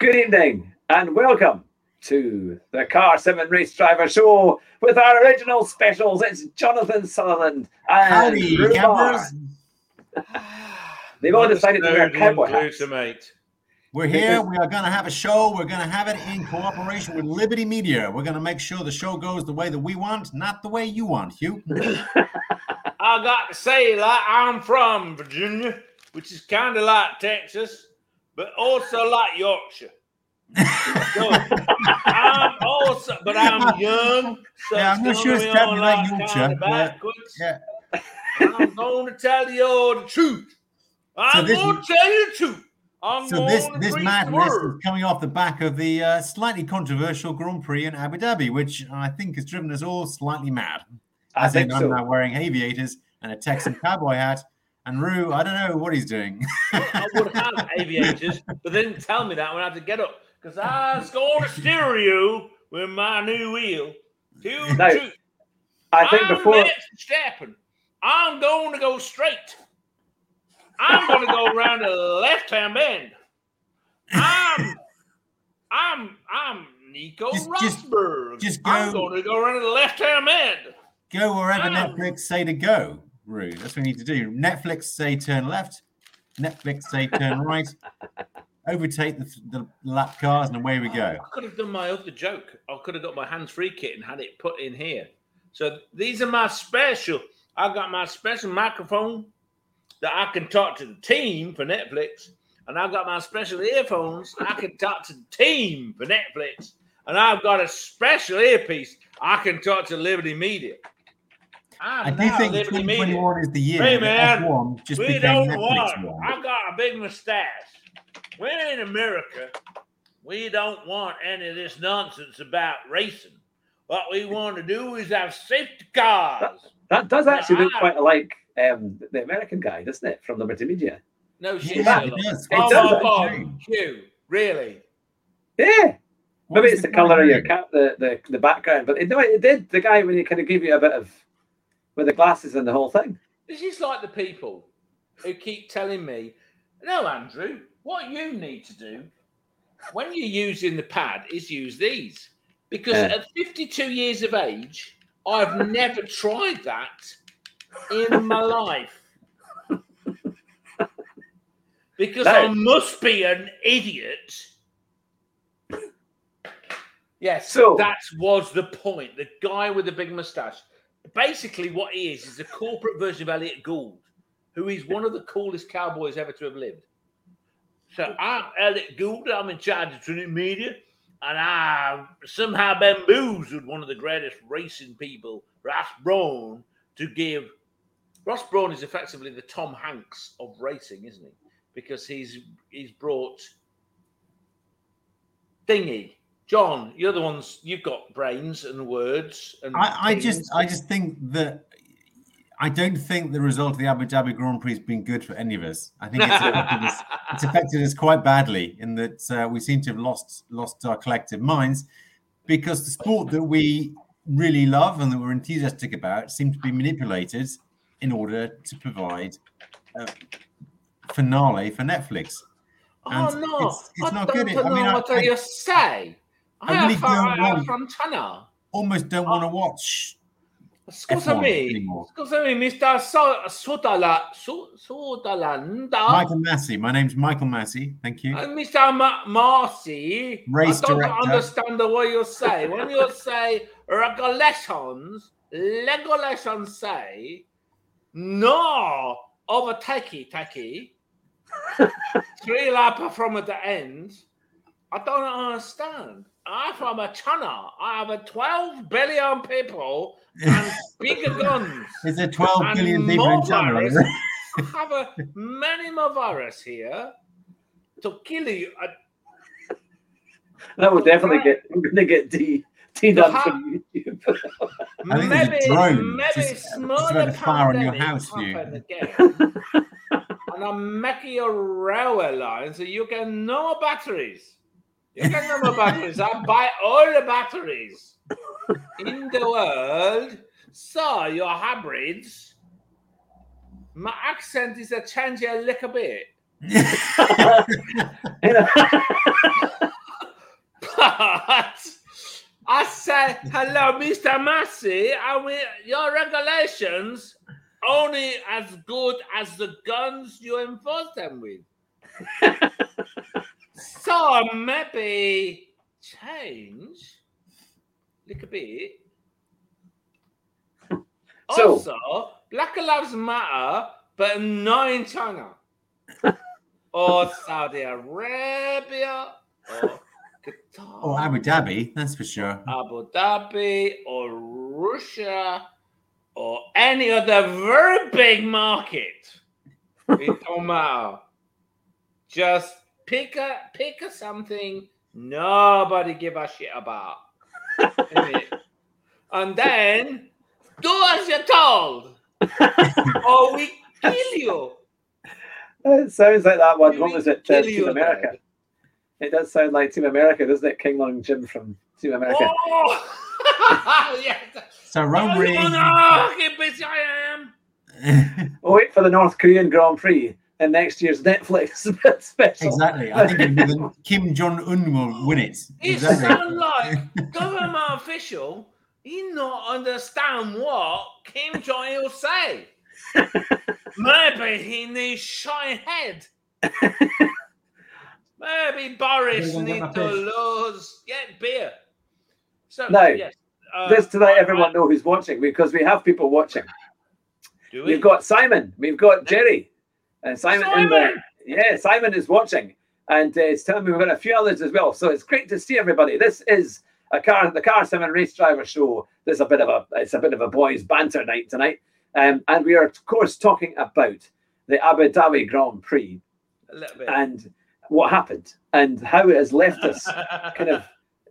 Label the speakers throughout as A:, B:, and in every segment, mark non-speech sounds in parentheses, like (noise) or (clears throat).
A: Good evening and welcome to the Car Sim & Race Driver Show with our original specials. It's Jonathan Sutherland and
B: Howdy,
A: Rhubarb. (sighs) They've all decided to wear cowboy hats.
C: Glutamate.
B: We're here. We are going to have a show. We're going to have it in cooperation with Liberty Media. We're going to make sure the show goes the way that we want, not the way you want, Hugh. (laughs)
C: I got to say, like I'm from Virginia, which is kind of like Texas, but also like Yorkshire. So, I'm also, but I'm young. So
B: Yeah, I'm not sure it's
C: on
B: like Yorkshire, but- Yeah.
C: I'm going to tell you all the truth. I'm
B: this-
C: going to tell you the truth. I'm
B: So this this madness is coming off the back of the uh, slightly controversial Grand Prix in Abu Dhabi, which I think has driven us all slightly mad.
A: I
B: As in,
A: think
B: I'm now wearing aviators and a Texan cowboy hat, and Rue, I don't know what he's doing. (laughs)
C: I would have aviators, but they didn't tell me that when I had to get up because I scored a to steer you with my new wheel. To the
A: No,
C: truth.
A: I think
C: I'm
A: before
C: Max I'm going to go straight. I'm going to go around the left hand bend. I'm, I'm, I'm Nico
B: Just- just-
C: Rosberg.
B: just
C: I'm going to go around the left hand bend.
B: go wherever
C: Ah.
B: Netflix say to go, Rue. That's what we need to do. Netflix say turn left, Netflix say turn (laughs) right, overtake the, the lap cars, and away we go.
C: I could have done my other joke. I could have got my hands-free kit and had it put in here. So these are my special. I got my special microphone that I can talk to the team for Netflix, and I've got my special earphones I can talk to the team for Netflix, and I've got a special earpiece I can talk to Liberty Media.
B: I
C: I'm
B: do think
C: Liberty
B: 2021 is the year
C: Hey,
B: that
C: man,
B: F1 just
C: we don't
B: Netflix
C: want.
B: one.
C: I've got a big mustache. We're in America. We don't want any of this nonsense about racing. What we want to do is have safety cars.
A: that does actually look
C: Ah.
A: quite like um, the American guy, doesn't it, from Liberty Media?
C: No shit.
B: Yeah, it
C: Sherlock.
B: does.
C: Oh
A: It does
C: my god,
B: actually.
C: Really?
A: Yeah.
B: What
A: Maybe it's the
B: guy
A: colour of your cap, the, the the background, but it, no, it did. The guy when he kind of gave you a bit of with the glasses and the whole thing.
C: This is like the people who keep telling me, no, Andrew, what you need to do when you're using the pad is use these. Because
A: Yeah.
C: at 52 years of age, I've never tried that in my life. Because
A: No.
C: I must be an idiot. Yes,
A: So-
C: that was the point. The guy with the big mustache. Basically, what he is is a corporate version of Elliot Gould, who is one of the coolest cowboys ever to have lived. So I'm Elliot Gould. I'm in charge of Trinity Media, and I somehow bamboozled one of the greatest racing people, Ross Brawn, to give. Ross Brawn is effectively the Tom Hanks of racing, isn't he? Because he's he's brought Thingy. John, you're the ones you've got brains and words and
B: I, I just I just think that I don't think the result of the Abu Dhabi Grand Prix has been good for any of us. I think it's affected us, (laughs) it's affected us quite badly in that uh, we seem to have lost lost our collective minds because the sport that we really love and that we're enthusiastic about seems to be manipulated in order to provide a finale for Netflix.
C: Oh no!
B: it's- it's
C: I
B: not
C: don't
B: good.
C: know
B: I mean, I-
C: you say.
B: I
C: I,
B: really
C: am
B: don't
C: from,
B: want-
C: from China.
B: Almost don't want to watch
C: Scusa
B: F1
C: me,
B: anymore.
C: scusa me, Mr. So- Sutala, Su- Sutalanda,
B: Michael Masi. My name's Michael Masi. Thank you.
C: Uh, Mr. Ma- Marcy.
B: Race
C: I don't
B: director.
C: understand the way you say. When you say regulations, regulations say no overtakey takey. (laughs) Three lap from at the end. I don't understand. I'm from a China. I have a 12 billion people and (laughs) bigger guns.
B: Is there 12
C: And
B: billion people in China? (laughs)
C: I have a many more virus here to kill you. I,
A: That will definitely get. I'm going to get D teed
C: The
A: up
C: ha-
A: from YouTube.
B: I think there's a
C: maybe
B: drone
C: maybe
B: just uh,
C: smaller
B: spread a fire on your
C: pandemic
B: house, you.
C: happen (laughs) again. and I'm making a railway line so you can no more batteries. You can number batteries. I buy all the batteries in the world. So your hybrids. My accent is a change a little bit.
A: but I say,
C: hello, Mr. Masi. and we. your regulations only as good as the guns you enforce them with so maybe change a little bit. (laughs)
A: So-
C: also, Black Lives Matter, but not in China (laughs) or Saudi Arabia or Qatar.
B: Or Abu Dhabi, that's for sure.
C: Abu Dhabi or Russia or any other very big market. (laughs) it don't matter. Just pick a pick a something nobody give a shit about. And then do as you're told. (laughs) or we kill you.
A: It sounds like that one.
C: We
A: What was it?
C: kill
A: Uh,
C: you
A: Team America.
C: then.
A: It does sound like Team America, doesn't it? King Long Jim from Team America.
C: Oh, (laughs) yes.
B: So Rome
C: Oh,
B: Re-
C: you know busy I am.
A: Oh, (laughs) wait for the North Korean Grand Prix and next year's Netflix (laughs) special.
B: exactly. I think it'll be the- Kim Jong Un will win it.
C: It
B: Exactly.
C: sounds like government official. He not understand what Kim Jong Il say. (laughs) Maybe he needs shy head. Maybe Boris
B: Everyone
C: needs
B: got
C: to lose get beer. So
A: No.
C: yes, uh,
A: This to let
C: I-
A: everyone
C: I-
A: know who's watching because we have people watching.
C: Do we?
A: We've got Simon, we've got Jerry, and Simon. in there.
C: Simon!
A: yeah, Simon is watching, and uh, it's telling me we've got a few others as well. So it's great to see everybody. This is a car, the Car Sim and Race Driver Show. There's a bit of a, it's a bit of a boys' banter night tonight, um, and we are of course talking about the Abu Dhabi Grand Prix
C: a little bit.
A: and what happened and how it has left us (laughs) kind of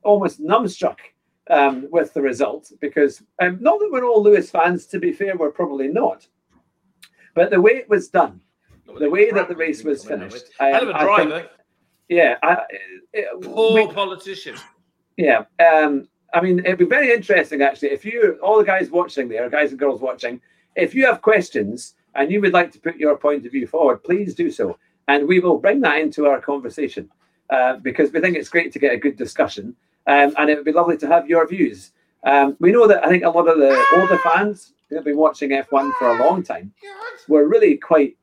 A: almost numbstruck um, with the result because um, not that we're all Lewis fans. To be fair, we're probably not. But the way it was done, the way that the race was finished, um,
C: Hell of a
A: I think- yeah, I, it-
C: Poor
A: we-
C: politician.
A: yeah. Um, I mean, it'd be very interesting actually if you, all the guys watching there, guys and girls watching, if you have questions and you would like to put your point of view forward, please do so, and we will bring that into our conversation uh, because we think it's great to get a good discussion, um, and it would be lovely to have your views. Um, we know that I think a lot of the older fans who have been watching F1 for a long time were really quite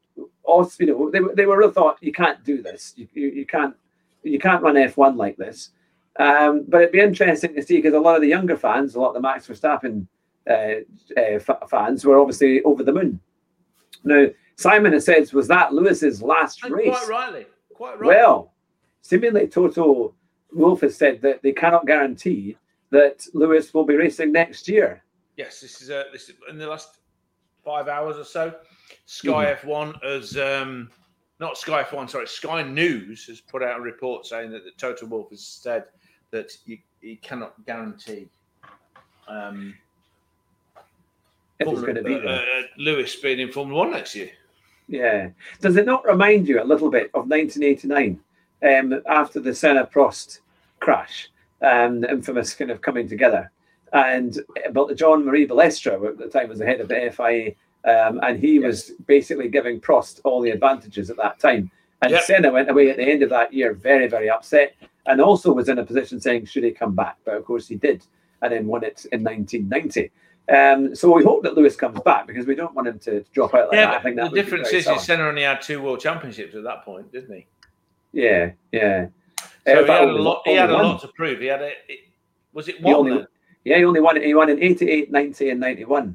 A: awes- you know they, were- they were really thought you can't do this. You, you, you can't you can't run f1 like this. Um, but it'd be interesting to see because a lot of the younger fans a lot of the max verstappen uh, uh, f- fans were obviously over the moon. Now simon has said was that lewis's last
C: And
A: race?
C: quite rightly. Quite rightly.
A: Well seemingly toto wolff has said that they cannot guarantee that lewis will be racing next year.
C: Yes, this is a this is in the last five hours or so. Sky
A: Mm-hmm.
C: F1 has um not Sky F1, sorry, Sky News has put out a report saying that the Toto Wolff has said that you, you cannot guarantee um Formula-
A: going to be
C: uh, uh, Lewis being in Formula One next year.
A: Yeah. Does it not remind you a little bit of 1989 um, after the Senna Prost crash, um, the infamous kind of coming together? And but John Marie Balestre at the time was the head of the FIA, um, and he was basically giving Prost all the advantages at that time. And
C: Yep.
A: Senna went away at the end of that year very, very upset, and also was in a position saying, should he come back? But of course he did, and then won it in 1990. Um, so we hope that Lewis comes back because we don't want him to drop out like
C: yeah,
A: that. I think that
C: the difference is Senna only had two world championships at that point, didn't he?
A: Yeah, yeah.
C: So
A: Uh,
C: he
A: but
C: had a lot. He had a lot to prove. He had a. It, was it
A: He
C: one?
A: only- Yeah, he only won. He won in 88, 90, and 91.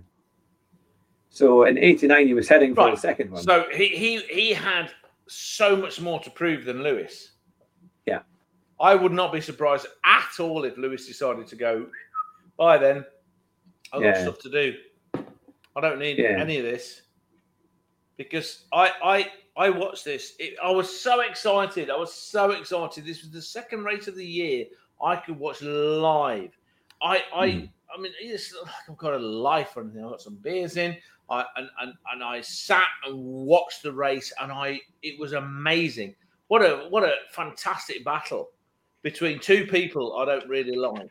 A: So in 89, he was heading for
C: Right.
A: the second one.
C: So he he he had so much more to prove than Lewis.
A: Yeah.
C: I would not be surprised at all if Lewis decided to go. Bye then. I've got stuff to do. I don't need
A: Yeah.
C: any of this because I I I watched this. It, I was so excited. I was so excited. This was the second race of the year I could watch live. I I
A: Mhm.
C: I mean, it's like I've got a life or anything. I've got some beers in. I and, and and I sat and watched the race, and I it was amazing. What a what a fantastic battle between two people I don't really like.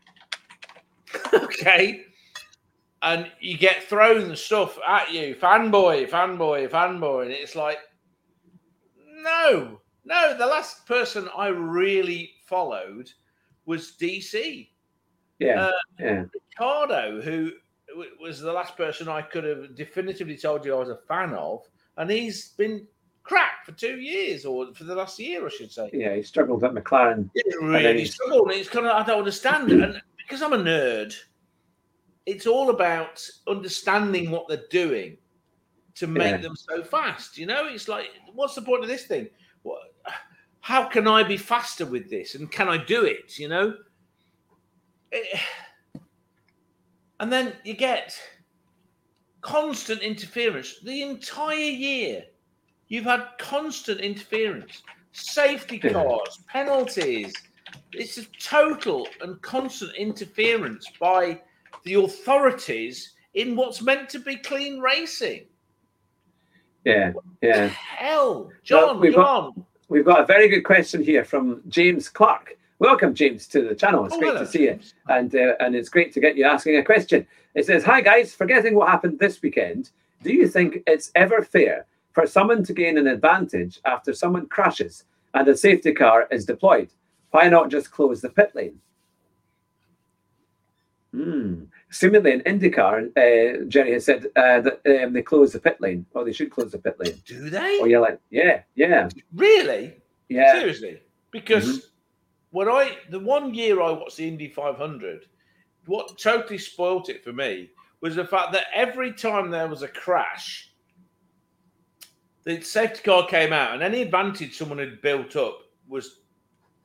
C: (laughs) okay, and you get thrown stuff at you, fanboy, fanboy, fanboy, and it's like, no, no. The last person I really followed was DC.
A: Yeah,
C: Uh,
A: yeah,
C: Ricciardo, who was the last person I could have definitively told you I was a fan of, and he's been crap for two years, or for the last year, I should say.
A: yeah. He struggled at McLaren.
C: It
A: then
C: really
A: he's-
C: struggled. It's kind of I don't understand it, and because I'm a nerd, it's all about understanding what they're doing to make
A: Yeah.
C: them so fast. You know, it's like, what's the point of this thing? What? How can I be faster with this, and can I do it? You know. Eh, and then you get constant interference the entire year. You've had constant interference, safety cars, penalties. It's a total and constant interference by the authorities in what's meant to be clean racing.
A: Yeah, yeah.
C: Hell, John,
A: we've
C: come
A: got-
C: on.
A: We've got a very good question here from James Clark. Welcome, James, to the channel. It's
C: Oh,
A: great
C: hello,
A: to see you, and uh, and it's great to get you asking a question. It says, "Hi guys, forgetting what happened this weekend, do you think it's ever fair for someone to gain an advantage after someone crashes and a safety car is deployed? Why not just close the pit lane?" Hmm. Seemingly in IndyCar, uh, Jerry has said uh, that um, they close the pit lane, or they should close the pit lane.
C: Do they?
A: Oh, you're like, yeah, yeah,
C: Really?
A: yeah.
C: Seriously? Because
A: Mm-hmm.
C: When I the one year I watched the Indy 500, what totally spoilt it for me was the fact that every time there was a crash, the safety car came out, and any advantage someone had built up was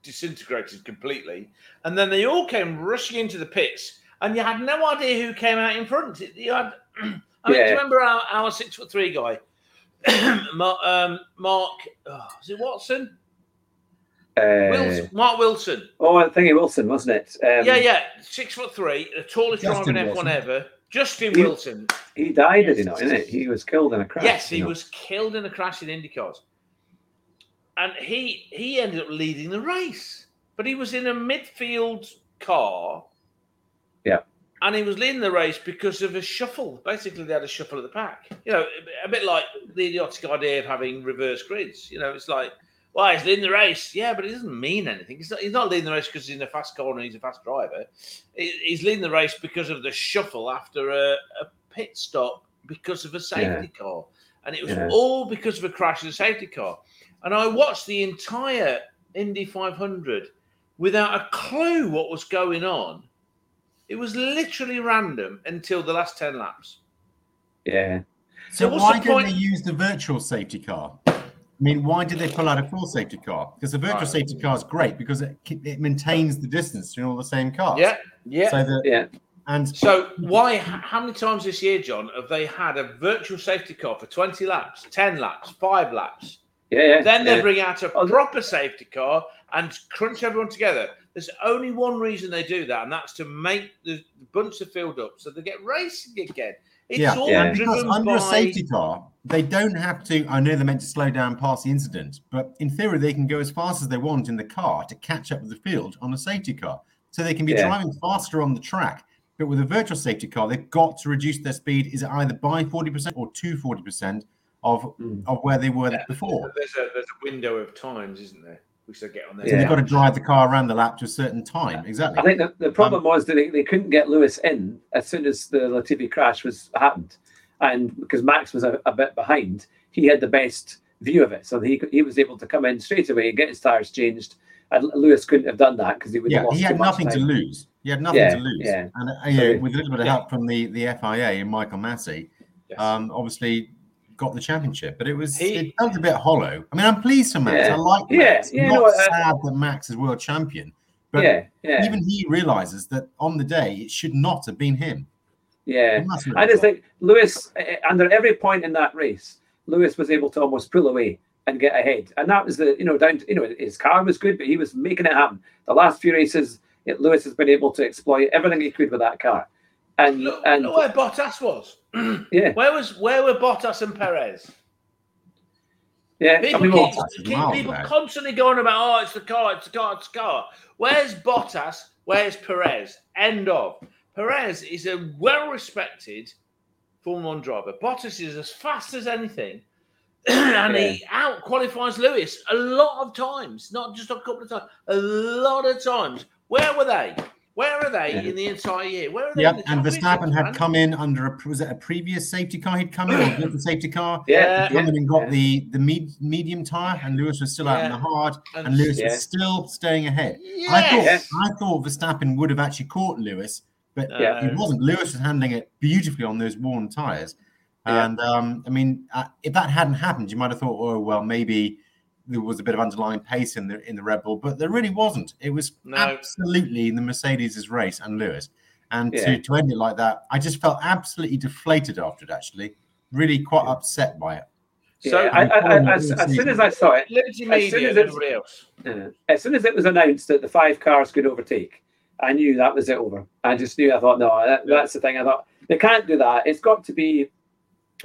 C: disintegrated completely. And then they all came rushing into the pits, and you had no idea who came out in front. You had, (clears throat) I mean, do
A: Yeah.
C: you remember our, our six foot three guy, (clears throat) Mark? Um, Mark oh, is it Watson?
A: Uh,
C: Wilson, Mark Wilson.
A: Oh, I think it Wilson, wasn't it? Um,
C: yeah, yeah, six foot three, the tallest
B: Justin
C: driver in F1 ever. Justin
A: He-
C: Wilson.
A: He died, did he not? Isn't it? He was killed in a crash.
C: Yes, he
A: you know.
C: was killed in a crash in IndyCars, and he he ended up leading the race. But he was in a midfield car.
A: Yeah.
C: And he was leading the race because of a shuffle. Basically, they had a shuffle at the pack. You know, a bit like the idiotic idea of having reverse grids. You know, it's like, well, he's leading the race. Yeah, but it doesn't mean anything. He's not, he's not leading the race because he's in a fast car and he's a fast driver. He's leading the race because of the shuffle after a, a pit stop because of a safety car. And it was
A: Yeah.
C: all because of a crash in a safety car. And I watched the entire Indy 500 without a clue what was going on. It was literally random until the last 10 laps.
A: Yeah.
B: So
C: what's
B: why
C: the
B: don't
C: point-
B: they use the virtual safety car? I mean, why did they pull out a full safety car? Because the virtual
C: Right.
B: safety car is great because it, it maintains the distance between all the same cars.
C: Yeah, yeah.
B: So that
A: Yeah.
B: and
C: So why? How many times this year, John, have they had a virtual safety car for twenty laps, ten laps, five laps?
A: Yeah. yeah
C: Then they
A: yeah.
C: bring out a proper safety car and crunch everyone together. There's only one reason they do that, and that's to make the bunch of field up so they get racing again. It's
B: yeah,
C: all
A: Yeah.
B: because under
C: by
B: a safety car, they don't have to. I know they're meant to slow down past the incident, but in theory, they can go as fast as they want in the car to catch up with the field on a safety car. So they can be
A: Yeah.
B: driving faster on the track. But with a virtual safety car, they've got to reduce their speed. Is it either by forty percent or to forty percent of
A: Mm.
B: of where they were before?
C: There's a there's a window of times, isn't there? We should get on there.
B: So
A: Yeah.
B: they've got to drive the car around the lap to a certain time. Exactly.
A: I think the, the problem was that they, they couldn't get Lewis in as soon as the Latifi crash was happened, and because Max was a, a bit behind, he had the best view of it, so he he was able to come in straight away and get his tires changed. And Lewis couldn't have done that because he would
B: yeah,
A: have lost
B: he had
A: much
B: nothing to lose. He had nothing
A: Yeah,
B: to lose.
A: yeah.
B: And uh, you know,
A: So-
B: with a little bit of
C: Yeah.
B: help from the the FIA and Michael Masi,
C: Yes.
B: um, obviously got the championship. But it was
C: He-
B: it felt a bit hollow. I mean, I'm pleased for Max.
A: Yeah.
B: I like Max.
A: yeah, no,
B: not
A: I-
B: sad that Max is world champion. But
A: yeah, yeah,
B: even he realizes that on the day it should not have been him.
A: yeah.
B: And that's what
A: I just think Lewis, uh, under every point in that race, Lewis was able to almost pull away and get ahead, and that was the you know down to, you know his car was good, but he was making it happen. The last few races, it, Lewis has been able to exploit everything he could with that car, and
C: Look,
A: and
C: look where Bottas was. (clears throat)
A: yeah,
C: Where was where were Bottas and Perez?
A: yeah. I
C: People,
A: mean,
C: keep,
B: Bottas
C: keep
B: miles
C: people constantly going about, oh, it's the car, it's the car, it's the car. Where's Bottas? Where's Perez? End of. Perez is a well respected Formula One driver. Bottas is as fast as anything. (clears throat) and he out qualifies Lewis a lot of times, not just a couple of times, a lot of times. Where were they? Where are they
A: Yeah.
C: in the entire year? Where are they?
B: Yep,
C: the
B: and Verstappen had
C: man?
B: come in under a was it a previous safety car? He'd come in or built the safety car.
A: Yeah,
B: Come in and got
A: yeah.
B: the the med, medium tire, and Lewis was still out in the hard,
C: And-
B: and Lewis
A: Yeah.
B: was still staying ahead. I
C: Yes.
B: thought I thought Verstappen would have actually caught Lewis, but
C: Yeah.
B: he wasn't. Lewis was handling it beautifully on those worn tires,
A: Yeah.
B: and um, I mean, uh, if that hadn't happened, you might have thought, oh well, maybe there was a bit of underlying pace in the in the Red Bull, but there really wasn't. It was
C: No.
B: absolutely the Mercedes' race and Lewis, and
A: Yeah.
B: to to end it like that, I just felt absolutely deflated after it. Actually, really quite upset by it.
C: So
A: yeah, I, I, I, as, as soon as I saw it,
C: Liberty
A: as soon
C: Media
A: as
C: and
A: it's-
C: everybody else.
A: As soon as it was announced that the five cars could overtake, I knew that was it over. I just knew. I thought, no, that,
C: Yeah.
A: that's the thing. I thought they can't do that. It's got to be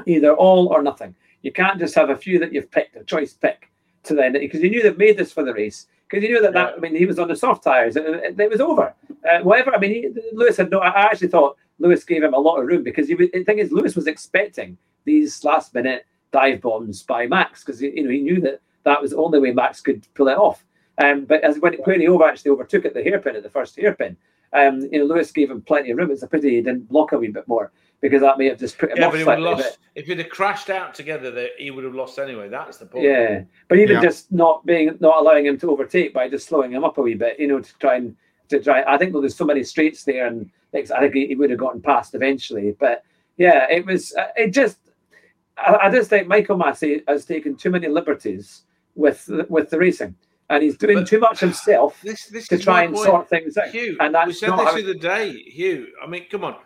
A: either all or nothing. You can't just have a few that you've picked, a choice pick, to then because he knew they've made this for the race. Because he knew that, that I mean, he was on the soft tires. It, it, it was over. Uh, whatever. I mean, he, Lewis had no. I actually thought Lewis gave him a lot of room because he. was- The thing is, Lewis was expecting these last minute dive bombs by Max because you know he knew that that was the only way Max could pull it off. Um, but as when, when he over actually overtook at the hairpin at the first hairpin, um, you know Lewis gave him plenty of room. It's a pity he didn't block a wee bit more because that may have just put him
C: Yeah,
A: off
C: but he would lost. If he'd have crashed out together, that he would have lost anyway. That's the point.
A: yeah, but even
B: Yeah.
A: just not being not allowing him to overtake by just slowing him up a wee bit, you know, to try and to try. I think there's so many straights there, and I think he, he would have gotten past eventually. But yeah, it was. uh, It just. I, I just think Michael Masi has taken too many liberties with with the racing, and he's doing
C: But-
A: too much himself (sighs)
C: This, this
A: to
C: is
A: try
C: my
A: and
C: point.
A: sort things out.
C: Hugh,
A: and
C: we said
A: not
C: this
A: how-
C: the other day. Hugh, I mean, come on.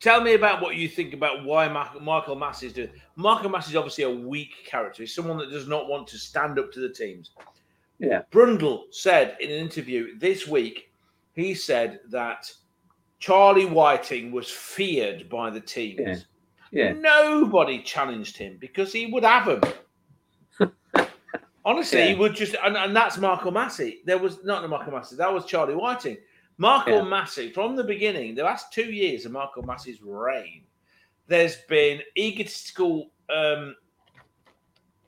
C: Tell me about what you think about why Michael Masi is doing. Michael Masi is obviously a weak character. He's someone that does not want to stand up to the teams.
A: Yeah.
C: Brundle said in an interview this week, he said that Charlie Whiting was feared by the teams.
A: Yeah. Yeah,
C: Nobody challenged him because he would have them. (laughs) Honestly, he would just, and, and that's Michael Masi. There was not Michael Masi, that was Charlie Whiting. Michael
A: Yeah.
C: Masi, from the beginning, the last two years of Michael Masi's reign, there's been egotistical um,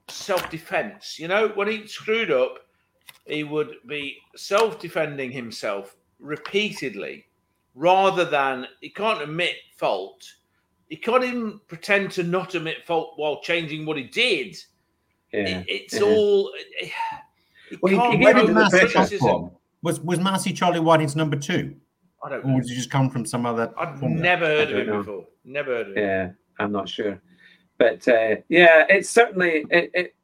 C: self defense. You know, when he screwed up, he would be self defending himself repeatedly rather than he can't admit fault. He can't even pretend to not admit fault while changing what he did.
A: yeah.
C: It- it's
A: yeah.
C: all. (sighs) He
A: Well, he- he gave him the
C: with
B: Masi
A: pressure.
B: come
C: criticism.
B: from? Was was Masi Charlie Whiting's number two,
C: I don't
B: or
C: know.
B: did he just come from some other?
C: I've
B: formula?
C: never heard of
A: I
C: it
A: know.
C: before. Never heard of it.
A: Yeah, I'm not sure, but uh, yeah, it's certainly it, it.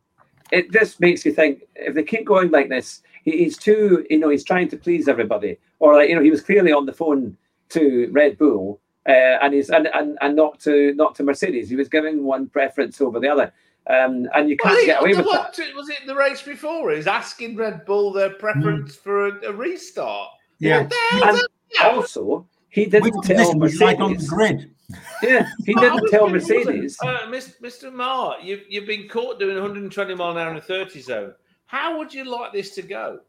A: It just makes you think if they keep going like this, he, he's too, you know, he's trying to please everybody, or like you know, he was clearly on the phone to Red Bull, uh, and he's and, and and not to not to Mercedes. He was giving one preference over the other, um, and you can't
C: Well,
A: get away with
C: what-
A: that.
C: Was it the race before? He's asking Red Bull their preference for a, a restart.
B: Yeah.
C: What the hell is that?
A: also, he didn't tell
B: position would on the
A: Mercedes.
B: grid?
A: Yeah, he didn't tell Mercedes.
C: Uh, Mr. Marr, you've, you've been caught doing 120 mile an hour in a 30 zone. How would you like this to go?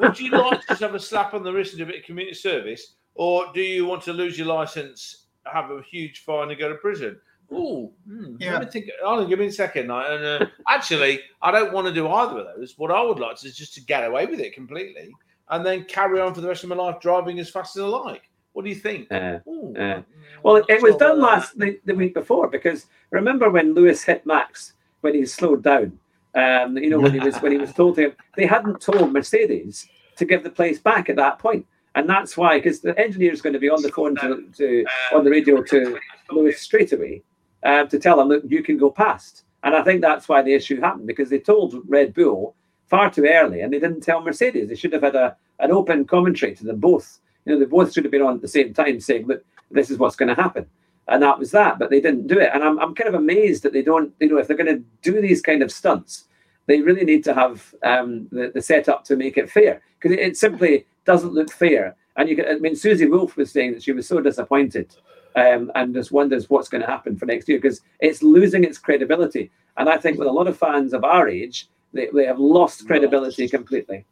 C: Would you like to just have a slap on the wrist and do a bit of community service? Or do you want to lose your license, have a huge fine, and go to prison? Oh,
B: Yeah.
C: let me think. Hold on, give me a second. I- And uh, actually, I don't want to do either of those. What I would like to is just to get away with it completely, and then carry on for the rest of my life driving as fast as I like. What do you think?
A: Uh,
C: Ooh,
A: uh, Well,
C: not
A: it was done last the, the week before because remember when Lewis hit Max when he slowed down. Um, you know when he was when he was told to him they hadn't told Mercedes to give the place back at that point. point, and that's why because the engineer is going to be on the phone to, to on the radio to Lewis straight away um, to tell them, that you can go past, and I think that's why the issue happened because they told Red Bull far too early and they didn't tell Mercedes. They should have had a an open commentary to them both. You know, they both should have been on at the same time saying, "Look, this is what's going to happen." And that was that, but they didn't do it. And I'm, I'm kind of amazed that they don't, you know, if they're going to do these kind of stunts, they really need to have um, the, the setup to make it fair because it, it simply doesn't look fair. And you can, I mean, Susie Wolff was saying that she was so disappointed um, and just wonders what's going to happen for next year because it's losing its credibility. And I think with a lot of fans of our age, they, they have lost credibility
C: Lost.
A: completely.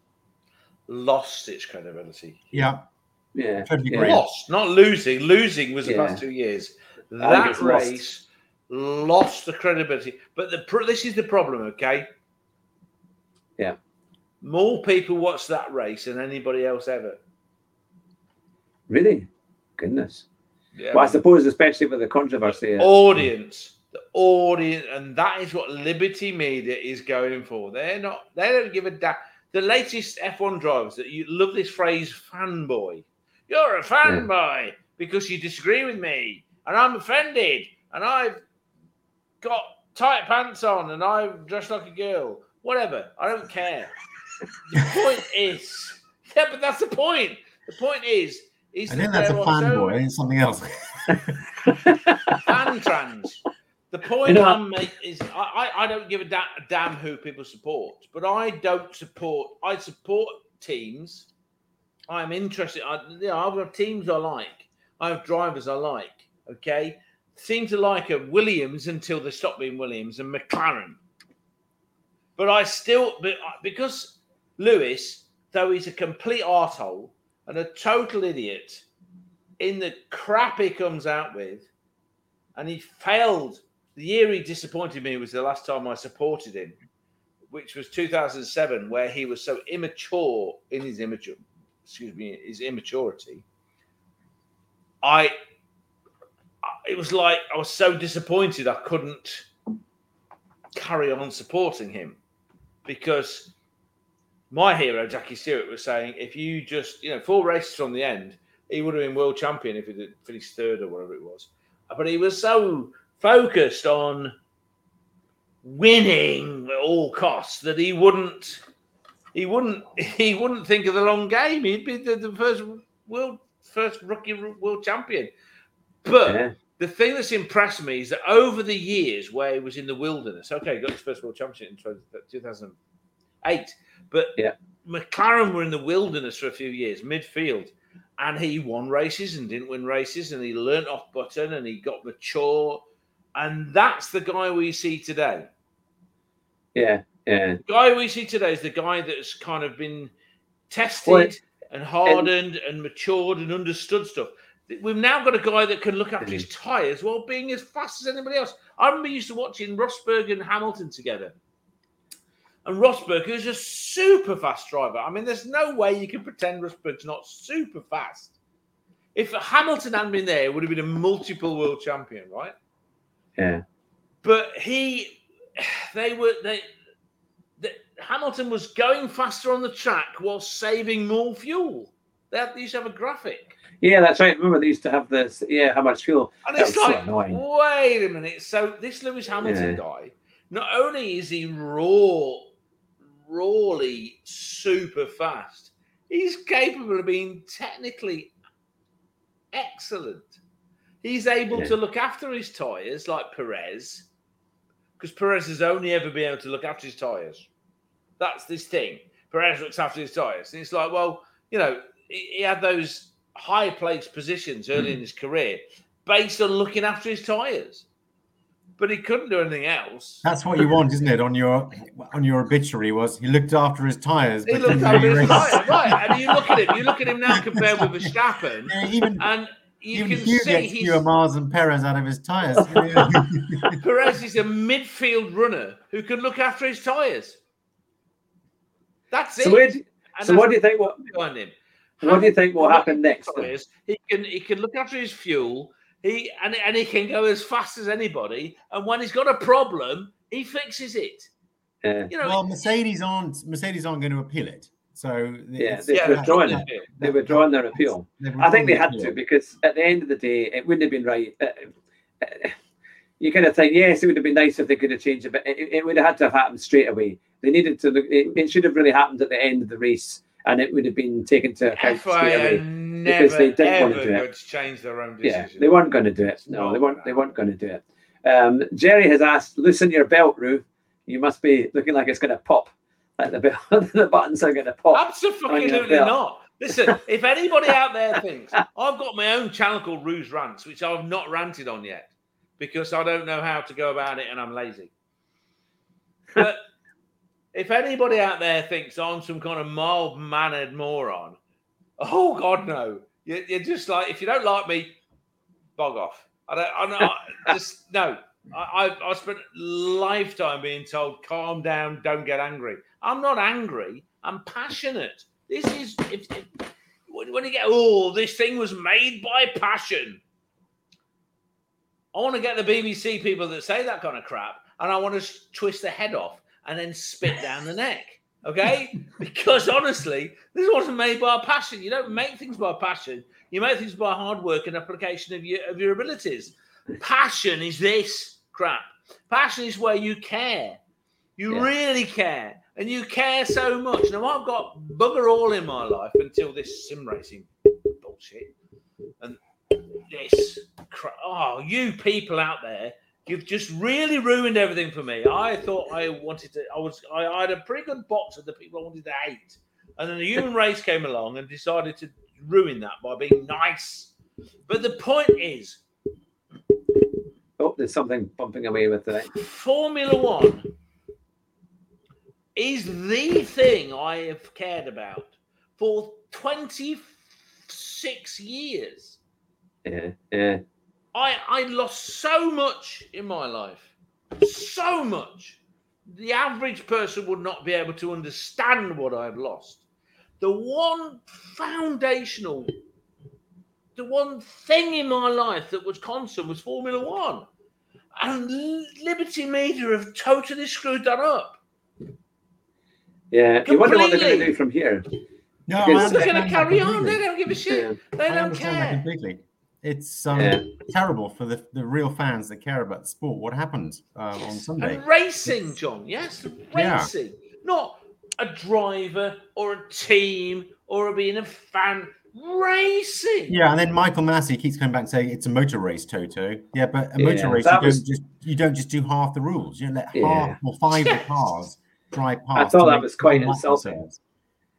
C: lost its credibility.
B: Yeah,
A: Yeah.
B: totally
A: yeah.
C: Lost, not losing. Losing was the
A: Yeah.
C: past two years. That
A: it's lost.
C: race lost the credibility. But the pro- this is the problem, okay?
A: Yeah.
C: More people watch that race than anybody else ever.
A: Really? Goodness.
C: Yeah,
A: Well, I suppose, especially with the controversy. uh,
C: audience, the audience, and that is what Liberty Media is going for. They're not. They don't give a damn. The latest F1 drivers that you love this phrase "fanboy." You're a fanboy because you disagree with me, and I'm offended, and I've got tight pants on, and I dress like a girl. Whatever. I don't care. The point (laughs) is, yeah, but that's the point. The point is, is
B: I
C: that
B: think that's a
C: there are so-
B: fanboy. It's something else. (laughs) (laughs)
C: fan trans. The point
A: You know-
C: I'm making is I, I, I don't give a, da- a damn who people support, but I don't support. I support teams. I'm interested. I, you know, I've got teams I like. I have drivers I like. Okay, seem to like a Williams until they stop being Williams and McLaren. But I still, but uh, because Lewis, though he's a complete arsehole and a total idiot in the crap he comes out with, and he failed. The year he disappointed me was the last time I supported him, which was 2007, where he was so immature in his immature, excuse me, his immaturity. I, I- it was like I was so disappointed I couldn't carry on supporting him because my hero Jackie Stewart was saying if you just you know four races from the end he would have been world champion if he did finish third or whatever it was. Uh, but he was so focused on winning at all costs that he wouldn't he wouldn't (laughs) he wouldn't think of the long game. He'd be the, the first world first rookie world champion. But
A: yeah.
C: the thing that's impressed me is that over the years where he was in the wilderness, okay, he got his first world championship in 20- uh, 2008, but
A: Yeah.
C: McLaren were in the wilderness for a few years, midfield, and he won races and didn't win races, and he learnt off button and he got mature, and that's the guy we see today.
A: Yeah. Yeah.
C: The guy we see today is the guy that's kind of been tested
A: Well,
C: and hardened and matured and understood stuff. We've now got a guy that can look after his tyres while being as fast as anybody else. I remember used to watching Rosberg and Hamilton together. And Rosberg is a super fast driver. I mean, there's no way you can pretend Rosberg's not super fast. If Hamilton hadn't been there, it would have been a multiple world champion, right?
A: Yeah.
C: But he, (sighs) they were they, the, Hamilton was going faster on the track while saving more fuel. They, had, they used to have a graphic,
A: Yeah, that's right. Remember they used to have this. Yeah, how much fuel?
C: and
A: That
C: it's
A: so
C: like,
A: annoying.
C: wait a minute. So this Lewis Hamilton
A: Yeah.
C: guy, not only is he raw, rawly super fast, he's capable of being technically excellent. He's able
A: Yeah.
C: to look after his tires like Perez, because Perez has only ever been able to look after his tires. That's this thing. Perez looks after his tires. And it's like, well, you know, he, had those high placed positions early hmm. in his career based on looking after his tires. But he couldn't do anything else.
B: That's what you want, isn't it? On your on your obituary was he looked after his tires.
C: He looked after his tires, right? And you look at him, you look at him now compared with Verstappen, (laughs)
B: Yeah, even
C: and you
B: even
C: can
B: Hugh
C: see
B: gets
C: he's
B: fewer miles than Perez out of his tires. (laughs) (laughs)
C: Perez is a midfield runner who can look after his tires. That's
A: So,
C: it.
A: where so what do you think? What
C: behind him?
A: What do you think will happen next?
C: Tires, He can he can look after his fuel. He and, and he can go as fast as anybody. And when he's got a problem, he fixes it.
A: Yeah.
C: You know,
B: well, Mercedes aren't Mercedes aren't going to appeal it. So
A: Yeah, they've
C: yeah,
A: withdrawn
C: that's
A: it.
C: it.
A: They were drawing their appeal.
B: they've
A: I think they had
B: the
A: to because at the end of the day, it wouldn't have been right. Uh, uh, you kind of think, yes, it would have been nice if they could have changed it, but it, it would have had to have happened straight away. They needed to look. It, it should have really happened at the end of the race, and it would have been taken to account
C: FIA never
A: because they didn't want to do it.
C: change their own
A: Yeah, they weren't going to do it. No, they weren't. They weren't going to do it. Um, Jerry has asked, "Loosen your belt, Rue. You must be looking like it's going to pop. Like the belt, (laughs) the buttons are going to pop."
C: Absolutely
A: on your belt.
C: not. Listen, if anybody out there (laughs) thinks I've got my own channel called Ruse Rants, which I've not ranted on yet because I don't know how to go about it and I'm lazy. But if anybody out there thinks I'm some kind of mild mannered moron, oh God, no. You- You're just like, if you don't like me, bog off. I don't, I'm not, just, (laughs) no. I, I've, I've spent a lifetime being told, calm down, don't get angry. I'm not angry. I'm passionate. This is if, if when, when you get, oh, this thing was made by passion. I want to get the BBC people that say that kind of crap, and I want to twist the head off and then spit down the neck. Okay, (laughs) because honestly, this wasn't made by passion. You don't make things by passion. You make things by hard work and application of your of your abilities. Passion is this crap. Passion is where you care. You
A: Yeah.
C: really care. And you care so much. Now, I've got bugger all in my life until this sim racing bullshit. And this, Crap. oh, you people out there, you've just really ruined everything for me. I thought I wanted to, I was, I, I had a pretty good box of the people I wanted to hate. And then the human (laughs) race came along and decided to ruin that by being nice. But the point is,
A: Oh, there's something bumping away with that.
C: Formula One is the thing I have cared about for 26 years.
A: Yeah, yeah,
C: I, I lost so much in my life, so much. The average person would not be able to understand what I've lost. The one foundational, the one thing in my life that was constant was Formula One. And Liberty Media have totally screwed that up.
A: yeah. You wonder what they're going to do from here.
B: No,
A: Because-
C: They're going to carry on. They don't give a shit.
A: Yeah.
C: They
B: I
C: don't
B: understand that
C: care.
B: completely. It's um,
A: Yeah.
B: terrible for the, the real fans that care about the sport. What happened um, on Sunday?
C: And racing, John. Yes,
B: Yeah.
C: racing. Not a driver or a team or being a fan. Racing.
B: Yeah, and then Michael Masi keeps coming back and saying it's a motor race, Toto. Yeah, but a motor race, you don't just you don't just do half the rules. You let
A: Yeah.
B: half or five cars drive past.
A: I
B: thought
A: that was quite insulting.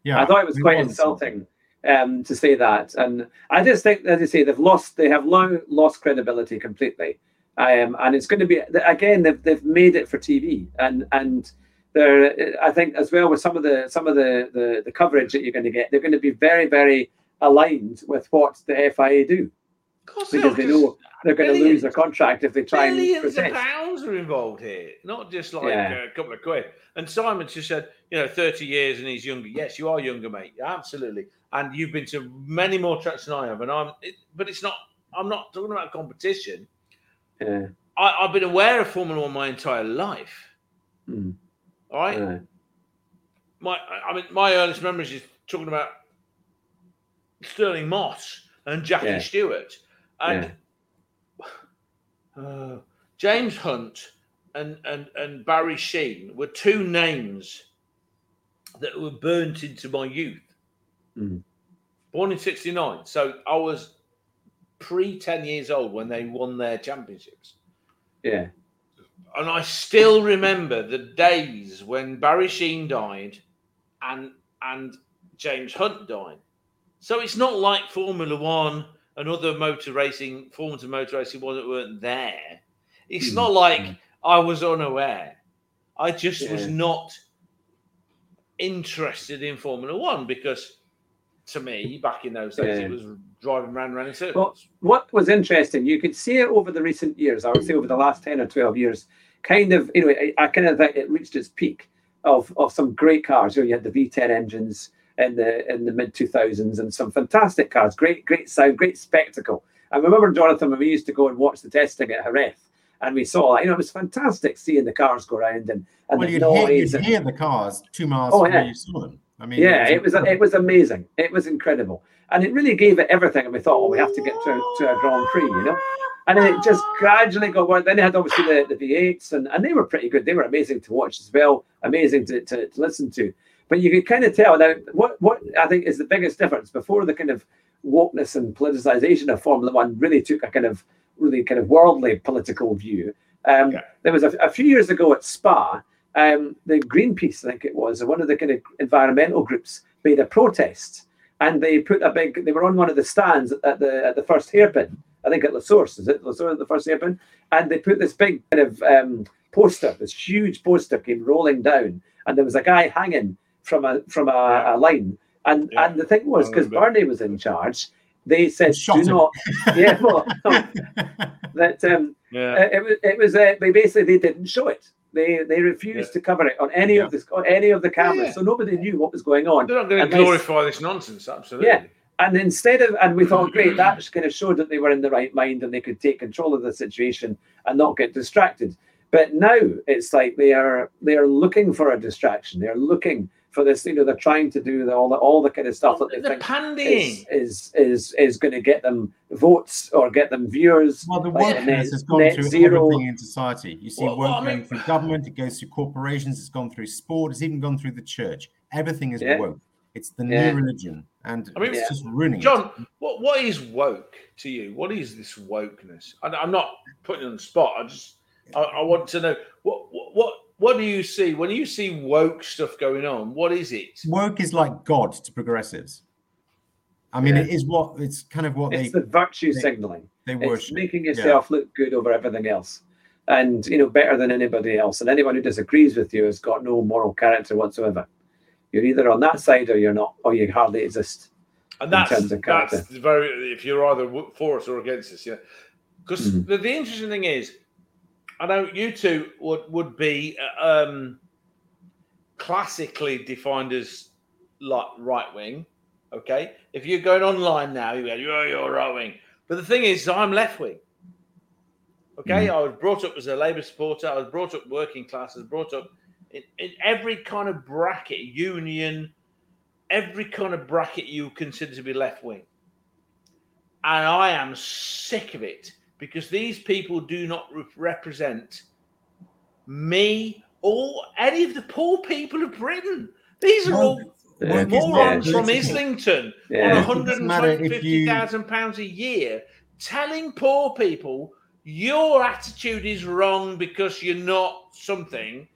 B: Yeah,
A: I thought it was quite
B: insulting.
A: insulting um, to say that, and I just think, as you say, they've lost. They have long lost credibility completely, um, and it's going to be again. They've, they've made it for TV, and and they're. I think as well with some of the some of the the, the coverage that you're going to get, they're going to be very very aligned with what the FIA do
C: course
A: because they know they're going to lose their contract if they try and
C: Billions of pounds are involved here, not just like
A: Yeah.
C: a couple of quid. And Simon just said, you know, 30 years and he's younger. Yes, you are younger, mate. Absolutely. And you've been to many more tracks than I have. And I'm, it, but it's not, I'm not talking about competition.
A: Yeah,
C: I, I've been aware of Formula One my entire life.
A: Mm.
C: All right.
A: yeah.
C: My, I- mean, my earliest memories is talking about Stirling Moss and Jackie
A: Yeah.
C: Stewart. And (sighs) uh, James Hunt and, and, and Barry Sheene were two names that were burnt into my youth.
A: Mm.
C: Born in 69. So I was pre 10 years old when they won their championships.
A: yeah,
C: And I still remember the days when Barry Sheene died and and James Hunt died. So it's not like Formula One and other motor racing, forms of motor racing wasn't weren't there. It's
A: Mm,
C: not like
B: mm.
C: I was unaware. I just was not interested in Formula One because to me, back in those days,
A: Yeah.
C: it was driving round and round in circles.
A: Well, what was interesting, you could see it over the recent years, I would say over the last 10 or 12 years, kind of, you know, I, I kind of think it reached its peak of, of some great cars. You know, you had the V10 engines in the in the mid 2000s and some fantastic cars, great, great sound, great spectacle. I remember, Jonathan, when we used to go and watch the testing at Jerez, and we saw, you know, it was fantastic seeing the cars go around and, and
B: Well,
A: the
B: you'd hear, you'd
A: and-
B: hear the cars two miles
A: Oh,
B: from
A: yeah.
B: where you saw them. I mean,
A: yeah, it was it was amazing. It was incredible, and it really gave it everything. And we thought, oh, we have to get to, to a Grand Prix, you know. And then it just gradually got worse. Then they had obviously the, the V8s, and, and they were pretty good. They were amazing to watch as well, amazing to, to, to listen to. But you could kind of tell now what what I think is the biggest difference before the kind of wokeness and politicization of Formula One really took a kind of really kind of worldly political view. Um,
C: Okay.
A: There was a, a few years ago at Spa, um, the Greenpeace, I think it was, one of the kind of environmental groups made a protest, and they put a big. They were on one of the stands at the at the first hairpin. I think at La Source, is it La Source, the first hairpin? And they put this big kind of um, poster, this huge poster came rolling down, and there was a guy hanging from a from a,
C: Yeah.
A: a line. And
C: Yeah.
A: and the thing was, because
C: remember.
A: Bernie was in charge, they said,
B: Shot
A: "Do
B: him.
A: not." (laughs) Yeah, well, (laughs) that um,
C: yeah.
A: uh, it was it was uh, they basically they didn't show it. They they refused
C: Yeah.
A: to cover it on any
B: Yeah.
A: of this on any of the cameras,
C: Yeah.
A: so nobody knew what was going on.
C: They're not going to
A: unless-
C: glorify this nonsense, absolutely.
A: Yeah. and instead of and we thought great that kind of showed that they were in the right mind and they could take control of the situation and not get distracted but now it's like they are they are looking for a distraction they're looking for this you know they're trying to do the, all the all the kind of stuff that they
C: the
A: think
C: pandying.
A: is is is, is going to get them votes or get them viewers
B: Well, the
A: like
B: wokeness has gone
A: net
B: through
A: zero.
B: everything in society. You see
C: Well,
B: woke
C: well, I
B: going
C: mean-
B: through government, it goes through corporations, it's gone through sport, it's even gone through the church. Everything is
A: Yeah.
B: woke. It's the
A: Yeah.
B: new religion, and
C: I mean,
B: it's
A: Yeah.
B: just ruining it.
C: John, what what is woke to you? What is this wokeness? I, I'm not putting you on the spot. I just I, I want to know what what what what do you see when you see woke stuff going on? What is it?
B: Woke is like God to progressives. I mean,
A: Yeah.
B: it is what it's kind of what
A: it's
B: they
A: the virtue
B: they-
A: signaling
B: they
A: it's making yourself look good over everything else and you know better than anybody else and anyone who disagrees with you has got no moral character whatsoever you're either on that side or you're not or you hardly exist
C: And
A: in
C: that's
A: terms of character.
C: that's very if you're either for us or against us, yeah. Because
A: Mhm.
C: the, the interesting thing is, I know you two would would be uh, um, classically defined as like right wing. Okay, if you're going online now, you go, you're, you're right wing. But the thing is, I'm left wing. Okay, I was brought up as a Labour supporter. I was brought up working class. I was brought up in, in every kind of bracket, union, every kind of bracket you consider to be left wing. And I am sick of it because these people do not re- represent me or any of the poor people of Britain. These are all
B: uh, Yeah,
C: morons from. Islington
A: Yeah.
C: on
B: It doesn't matter if you-
C: £150,000 a year telling poor people your attitude is wrong because you're not something.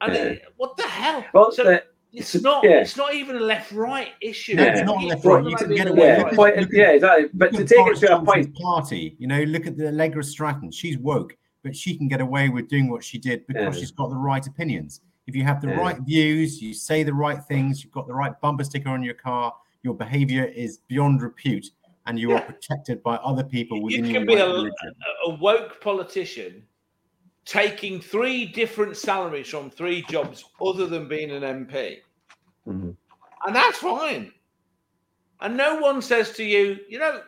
C: And
A: Yeah.
C: it- what the hell?
A: well
C: So
A: the,
C: it's not.
A: yeah.
C: It's not even a left-right issue.
B: No,
A: it's
B: not left right. You can get away
A: yeah,
B: with it. at-
A: yeah exactly but to
B: Look at
A: take it
B: Boris
A: to a point
B: party, you know, look at the Allegra Stratton. She's woke, but she can get away with doing what she did because
A: Yeah.
B: she's got the right opinions. If you have the
A: Yeah.
B: right views, you say the right things, you've got the right bumper sticker on your car, your behavior is beyond repute, and you
C: Yeah.
B: are protected by other people
C: You
B: within
C: can
B: your
C: be
B: right
C: a-
B: religion.
C: a woke politician taking three different salaries from three jobs other than being an MP.
A: Mhm.
C: And that's fine. And no one says to you, you know,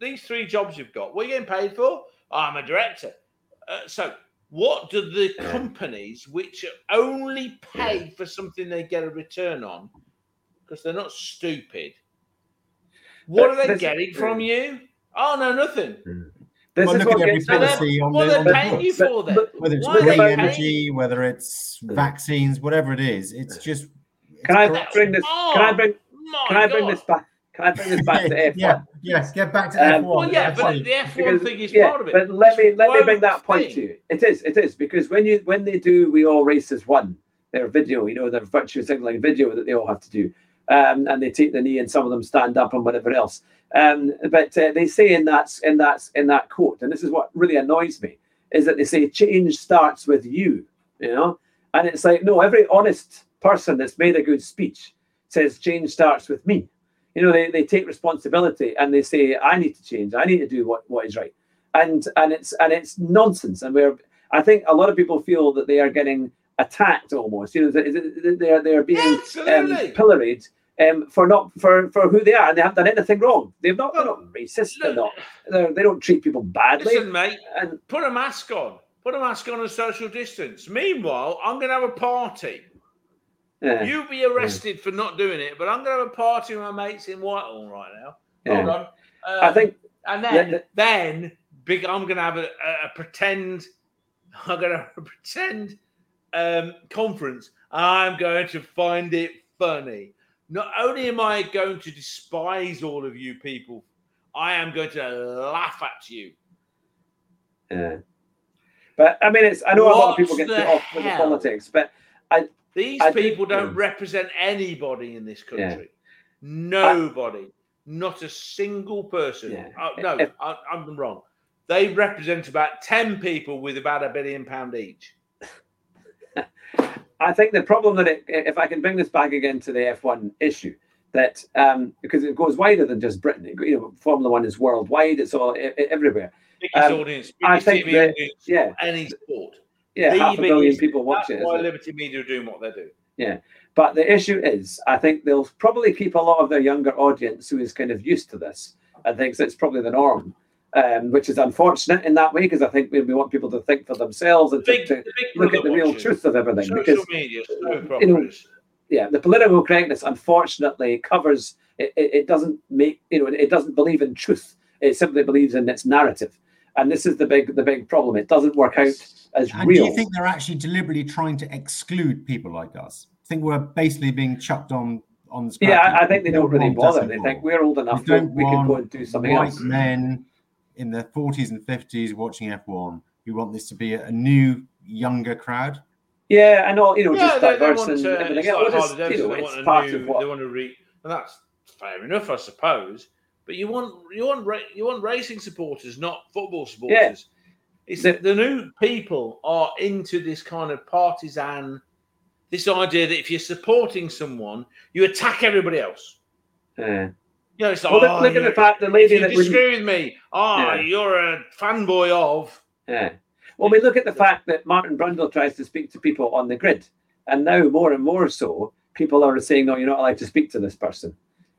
C: these three jobs you've got, what are you getting paid for? "Oh, I'm a director. Uh, so, what do the
A: Yeah. (clears throat)
C: companies which only pay for something they get a return on, because they're not stupid, what
A: But
C: are they
A: this-
C: getting from you? Oh, no, nothing.
A: this
B: Well,
A: is
B: look at
A: what
B: every
A: gets
C: they're-
B: policy on
C: what
B: the,
C: are
B: on
C: they
B: the
C: paying you
B: books.
A: But-
C: for then?
B: Whether it's
C: Why are they
B: green energy, whether it's vaccines, whatever it is, it's just. It's
A: Can I bring this? Can I bring? Can I bring this back? Can I bring this back to F1? (laughs)
B: yeah, yes, get back to
A: Um,
B: F1.
C: Well, yeah, but the F1
A: Because-
C: thing is
A: yeah,
C: part of it.
A: But let me let me bring that point
C: thing.
A: to you. It is, it is because when you when they do we all race races one, their video, you know, their virtue signaling video that they all have to do, um, and they take the knee and some of them stand up and whatever else. Um, but uh, they say in that in that in that quote, and this is what really annoys me, is that they say change starts with you, you know, and it's like no, every honest person that's made a good speech says change starts with me. You know, they, they take responsibility and they say, I need to change, I need to do what, what is right. And and it's and it's nonsense. And we're I think a lot of people feel that they are getting attacked almost. You know, they are they are being um, pilloried um, for not for for who they are, and they haven't done anything wrong. They've not they're not racist. They're not. They're, they don't treat people badly.
C: Listen, mate,
A: And
C: put a mask on. Put a mask on and social distance. Meanwhile, I'm going to have a party.
A: Yeah,
C: You'll be arrested for not doing it, but I'm going to have a party with my mates in Whitehall right now. Hold
A: yeah.
C: on.
A: I
C: Um,
A: think
C: and then,
A: the-
C: then big. I'm going to have a, a, a pretend. (laughs) I'm going to have a pretend um, conference. I'm going to find it funny. Not only am I going to despise all of you people, I am going to laugh at you.
A: yeah. But I mean, it's I know a lot of people get off with the politics, but
C: These
A: I
C: people don't represent anybody in this
A: Yeah.
C: country. Nobody. not a single person.
A: Yeah.
C: Oh, no,
A: If-
C: I, I'm wrong. They represent about 10 people with about a billion pound each. (laughs)
A: I think the problem that it, if I can bring this back again to the F1 issue, that um, because it goes wider than just Britain. It, you know, Formula One is worldwide. It's all e- everywhere.
C: Biggest
A: Um,
C: audience,
A: I think
C: TV
A: that-
C: audience,
A: yeah.
C: any sport.
A: Yeah,
C: The
A: half a billion people watch
C: That's
A: it.
C: why
A: isn't it?
C: Liberty Media are doing what they do.
A: Yeah, but the issue is, I think they'll probably keep a lot of their younger audience who is kind of used to this and thinks it's probably the norm, um, which is unfortunate in that way because I think we, we want people to think for themselves and
C: Big-
A: to, look at the real truth of everything.
C: Social
A: Because
C: media,
A: you know, yeah, the political correctness unfortunately covers it, it, it doesn't make you know it doesn't believe in truth. It simply believes in its narrative, and this is the big the big problem. It doesn't work out as
B: And
A: real.
B: do you think they're actually deliberately trying to exclude people like us? I think we're basically being chucked on on the
A: yeah, I, I think they don't really bother. They
B: anymore.
A: think we're old enough.
B: We don't
A: we can go and do something
B: white
A: else.
B: men in their 40s and 50s watching F1. We want this to be a, a new, younger crowd.
A: Yeah, and all you know,
C: Yeah,
A: just
C: they, they
A: diverse
C: want
A: and everything
C: It's
A: else.
C: like
A: Well,
C: Harley
A: just, you know, it's part
C: new.
A: of what.
C: They want to re, and that's fair enough, I suppose. But you want you want you want racing supporters, not football supporters. Yeah. It's
A: that
C: the new people are into this kind of partisan, this idea that if you're supporting someone, you attack everybody else.
A: Yeah.
C: You know, it's like,
A: Well, look,
C: oh,
A: look ah,
C: at
A: the fact the lady that
C: disagree with me, oh,
A: Yeah.
C: you're a fanboy of.
A: Yeah. Well, we look at the fact that Martin Brundle tries to speak to people on the grid, and now more and more so, people are saying, "No, you're not allowed to speak to this person."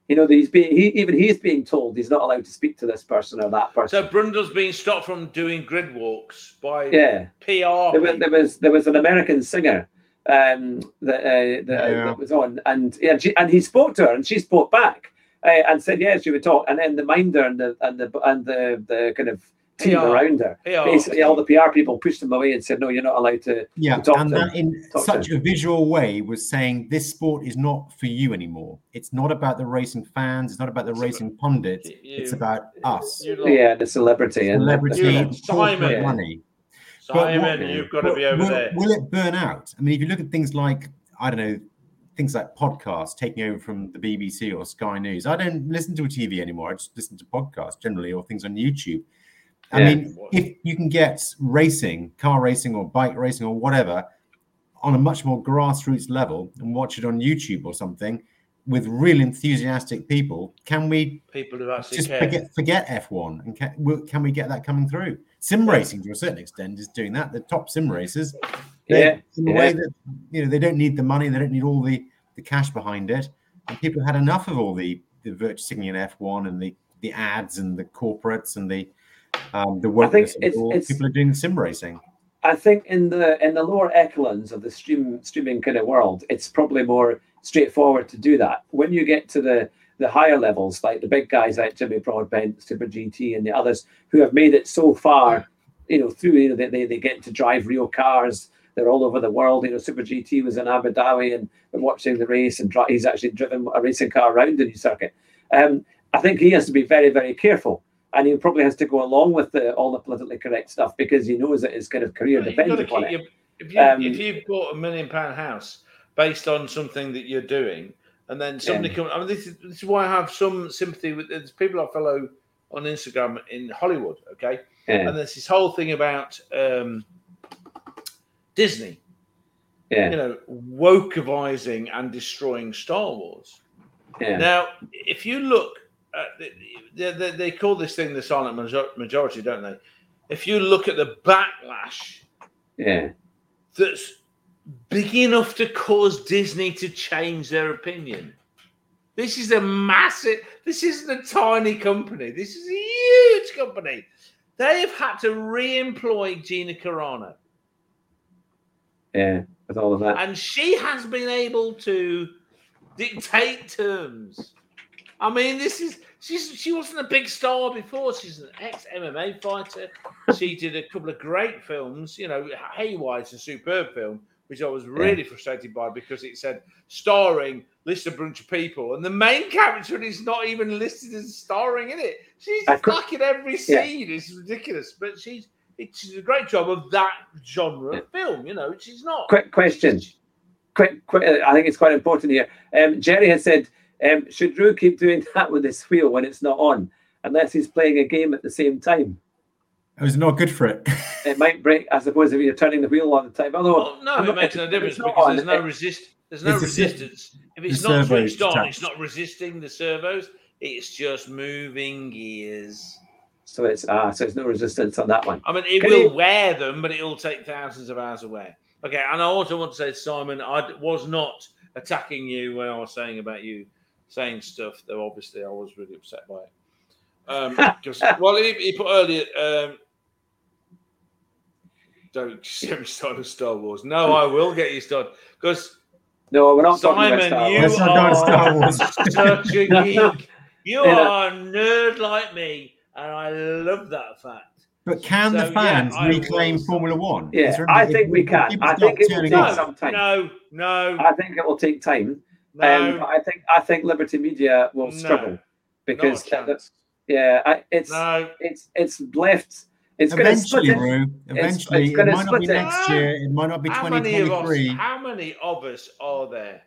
A: You know, he's being he even he's being told he's not allowed to speak to this person or that person.
C: So Brundle's being stopped from doing grid walks by
A: yeah,
C: PR.
A: there was there was there was an American singer um, that, uh, that,
B: Yeah.
A: that was on, and yeah, she, and he spoke to her, and she spoke back uh, and said, "Yes, she would talk." And then the minder and the and the and the the kind of team
C: PR.
A: around her,
C: PR.
A: Uh, basically all the PR people pushed them away and said, "No, you're not allowed to."
B: Yeah,
A: talk
B: and
A: to
B: that in such a visual way was saying this sport is not for you anymore. It's not about the racing fans. It's not about the
C: It's
B: racing pundits.
C: You-
B: It's about us,
C: you
A: Yeah, the celebrity and
B: celebrity,
C: You-
B: corporate
C: Simon.
B: money.
C: Simon,
B: what-
C: you've got to be over
B: will,
C: there.
B: Will it burn out? I mean, if you look at things like I don't know, things like podcasts taking over from the BBC or Sky News. I don't listen to a TV anymore. I just listen to podcasts generally or things on YouTube. I
A: Yeah.
B: mean, if you can get racing, car racing or bike racing or whatever, on a much more grassroots level and watch it on YouTube or something with real enthusiastic people, can we
C: People who actually
B: just
C: care.
B: forget forget F1 and can, will, can we get that coming through? Sim racing to a certain extent is doing that. The top sim racers, they-
A: Yeah,
B: in a
A: yeah.
B: way that you know they don't need the money, they don't need all the the cash behind it, and people had enough of all the the virtue signaling in F1 and the the ads and the corporates and the um, the work
A: I think it's-
B: it
A: it's-
B: people are doing sim racing.
A: I think in the in the lower echelons of the stream streaming kind of world, it's probably more straightforward to do that. When you get to the the higher levels, like the big guys like Jimmy Broadbent, Super GT, and the others who have made it so far, you know, through you know they, they, they get to drive real cars. They're all over the world. You know, Super GT was in Abu Dhabi and and watching the race, and dri- he's actually driven a racing car around the new circuit. Um, I think he has to be very, very careful, and he probably has to go along with the, all the politically correct stuff because he knows that his kind of career depends upon it.
C: your- if you
A: Um,
C: if you've bought a million pound house based on something that you're doing, and then somebody comes, I mean, this is this is why I have some sympathy with there's people I follow on Instagram in Hollywood. Okay,
A: Yeah,
C: and there's this whole thing about um, Disney,
A: yeah,
C: you know, wokeizing and destroying Star Wars.
A: yeah.
C: Now, if you look, Uh, at they, they, they call this thing the silent majority, don't they? If you look at the backlash
A: yeah.
C: that's big enough to cause Disney to change their opinion. This is a massive, this isn't a tiny company. This is a huge company. They have had to re employ Gina Carano,
A: Yeah, with all of that.
C: and she has been able to dictate terms. I mean, this is she's she wasn't a big star before. She's an ex MMA fighter. She did a couple of great films. You know, Haywire's a superb film, which I was really frustrated by because it said starring list a bunch of people, and the main character is not even listed as starring in it. She's
A: I could-
C: back in every
A: Yeah.
C: scene. It's ridiculous, but she's it's she's a great job of that genre of film. You know, she's not.
A: Quick question. Quick, quick. uh, I think it's quite important here. Um, Jerry has said, um, should Drew keep doing (laughs) that with his wheel when it's not on, unless he's playing a game at the same time?
B: It was not good for it.
A: It might break. I suppose if you're turning the wheel all the time. Although
C: Well, no,
A: I'm
C: it
A: not-
C: makes no difference because
A: on,
C: there's no resist. There's no
B: It's a
C: resistance. If it's not
B: servo's
C: switched on,
B: attached.
C: it's not resisting the servos. It's just moving gears.
A: So it's ah, so it's no resistance on that one.
C: I mean, it
A: Can
C: will
A: you-
C: wear them, but it will take thousands of hours of wear. Okay, and I also want to say, Simon, I was not attacking you when I was saying about you saying stuff. Though obviously I was really upset by it. (laughs) Um, because well, he, he put earlier. Um, don't (laughs) get me started with Star Wars. No, I will get you started because
A: No, we're not talking
C: Simon,
A: about Star
C: you
B: Let's not go to Star
C: are such a (laughs) geek. You are a nerd like me, and I love that fact.
B: But can
C: So,
B: the fans
C: I
B: reclaim
C: will-
B: Formula One?
A: Yeah,
B: Is there-
A: I
B: if-
A: think we can. I think it will take
B: off-
A: some time.
C: No, no,
A: I think it will take time.
C: No.
A: Um, but I think I think Liberty Media will
C: No.
A: struggle because
C: not a chance.
A: yeah, I, it's
C: no.
A: it's it's left. It's going to split
B: Eventually,
A: it.
B: Rue, eventually,
A: it's
B: it
A: gonna
B: might not be
A: it.
B: next year. It might not be
C: How many us?
B: 2023.
C: How many of us are there?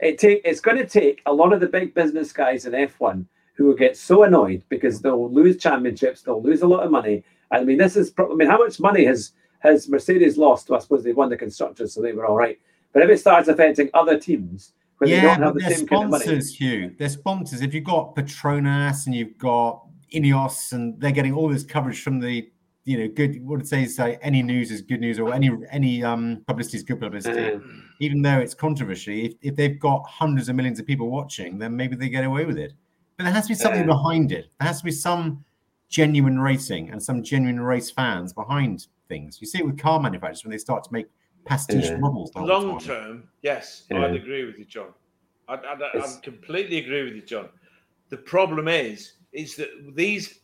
A: It take it's going to take a lot of the big business guys in F1 who will get so annoyed because they'll lose championships, they'll lose a lot of money. I mean, this is pro- I mean, how much money has has Mercedes lost? Well, I suppose they won the constructors, so they were all right. But if it starts affecting other teams they
B: Yeah,
A: have
B: but
A: the
B: they're
A: same kind of
B: sponsors, Hugh. They're sponsors. If you've got Petronas and you've got Ineos, and they're getting all this coverage from the, you know, good. What it says say any news is good news, or any any um publicity is good publicity.
A: Uh,
B: Even though it's controversy, if, if they've got hundreds of millions of people watching, then maybe they get away with it. But there has to be something behind it. There has to be some genuine racing and some genuine race fans behind things. You see it with car manufacturers when they start to make pastiche
A: Yeah.
B: models.
C: Long
B: time.
C: term, yes,
A: Yeah.
C: I'd agree with you, John. I, I, I,
A: It's-
C: completely agree with you, John. The problem is, is that these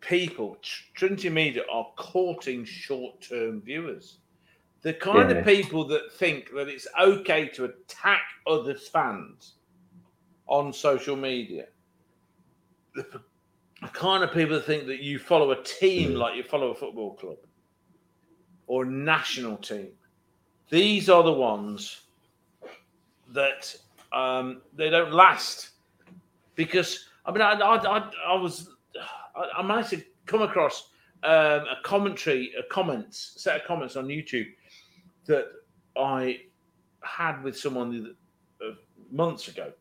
C: people, Trinity Media, are courting short-term viewers. The kind
A: Yeah.
C: of people that think that it's okay to attack other fans on social media. The, the kind of people that think that you follow a team
A: Mm.
C: like you follow a football club or a national team. These are the ones that um, they don't last because I mean I I, I, I was I, I managed to come across um, a commentary a comments set of comments on YouTube that I had with someone uh, months ago,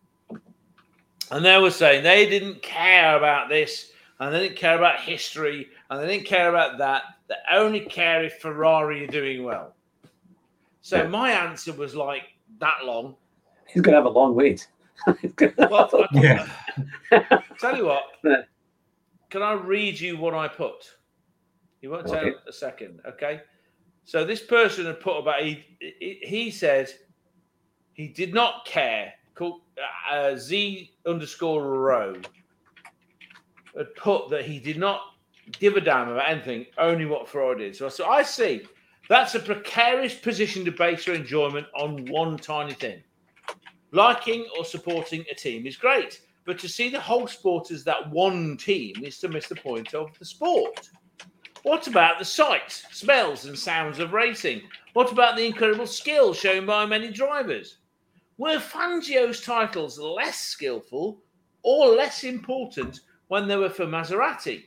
C: and they were saying they didn't care about this and they didn't care about history and they didn't care about that. They only care if Ferrari are doing well. So
A: Yeah.
C: my answer was like that long.
A: he's going to have a long wait. He's gonna have
C: Well,
A: a-
B: Yeah.
C: Tell you what, can I read you what I put? You won't tell
A: Okay.
C: a second, okay? So this person had put about he he, he said he did not care. Called uh, Z underscore row had put that he did not give a damn about anything, only what Ferrari did. So, so I see that's a precarious position to base your enjoyment on one tiny thing. Liking or supporting a team is great, but to see the whole sport as that one team is to miss the point of the sport. What about the sights, smells, and sounds of racing? What about the incredible skill shown by many drivers? Were Fangio's titles less skillful or less important when they were for Maserati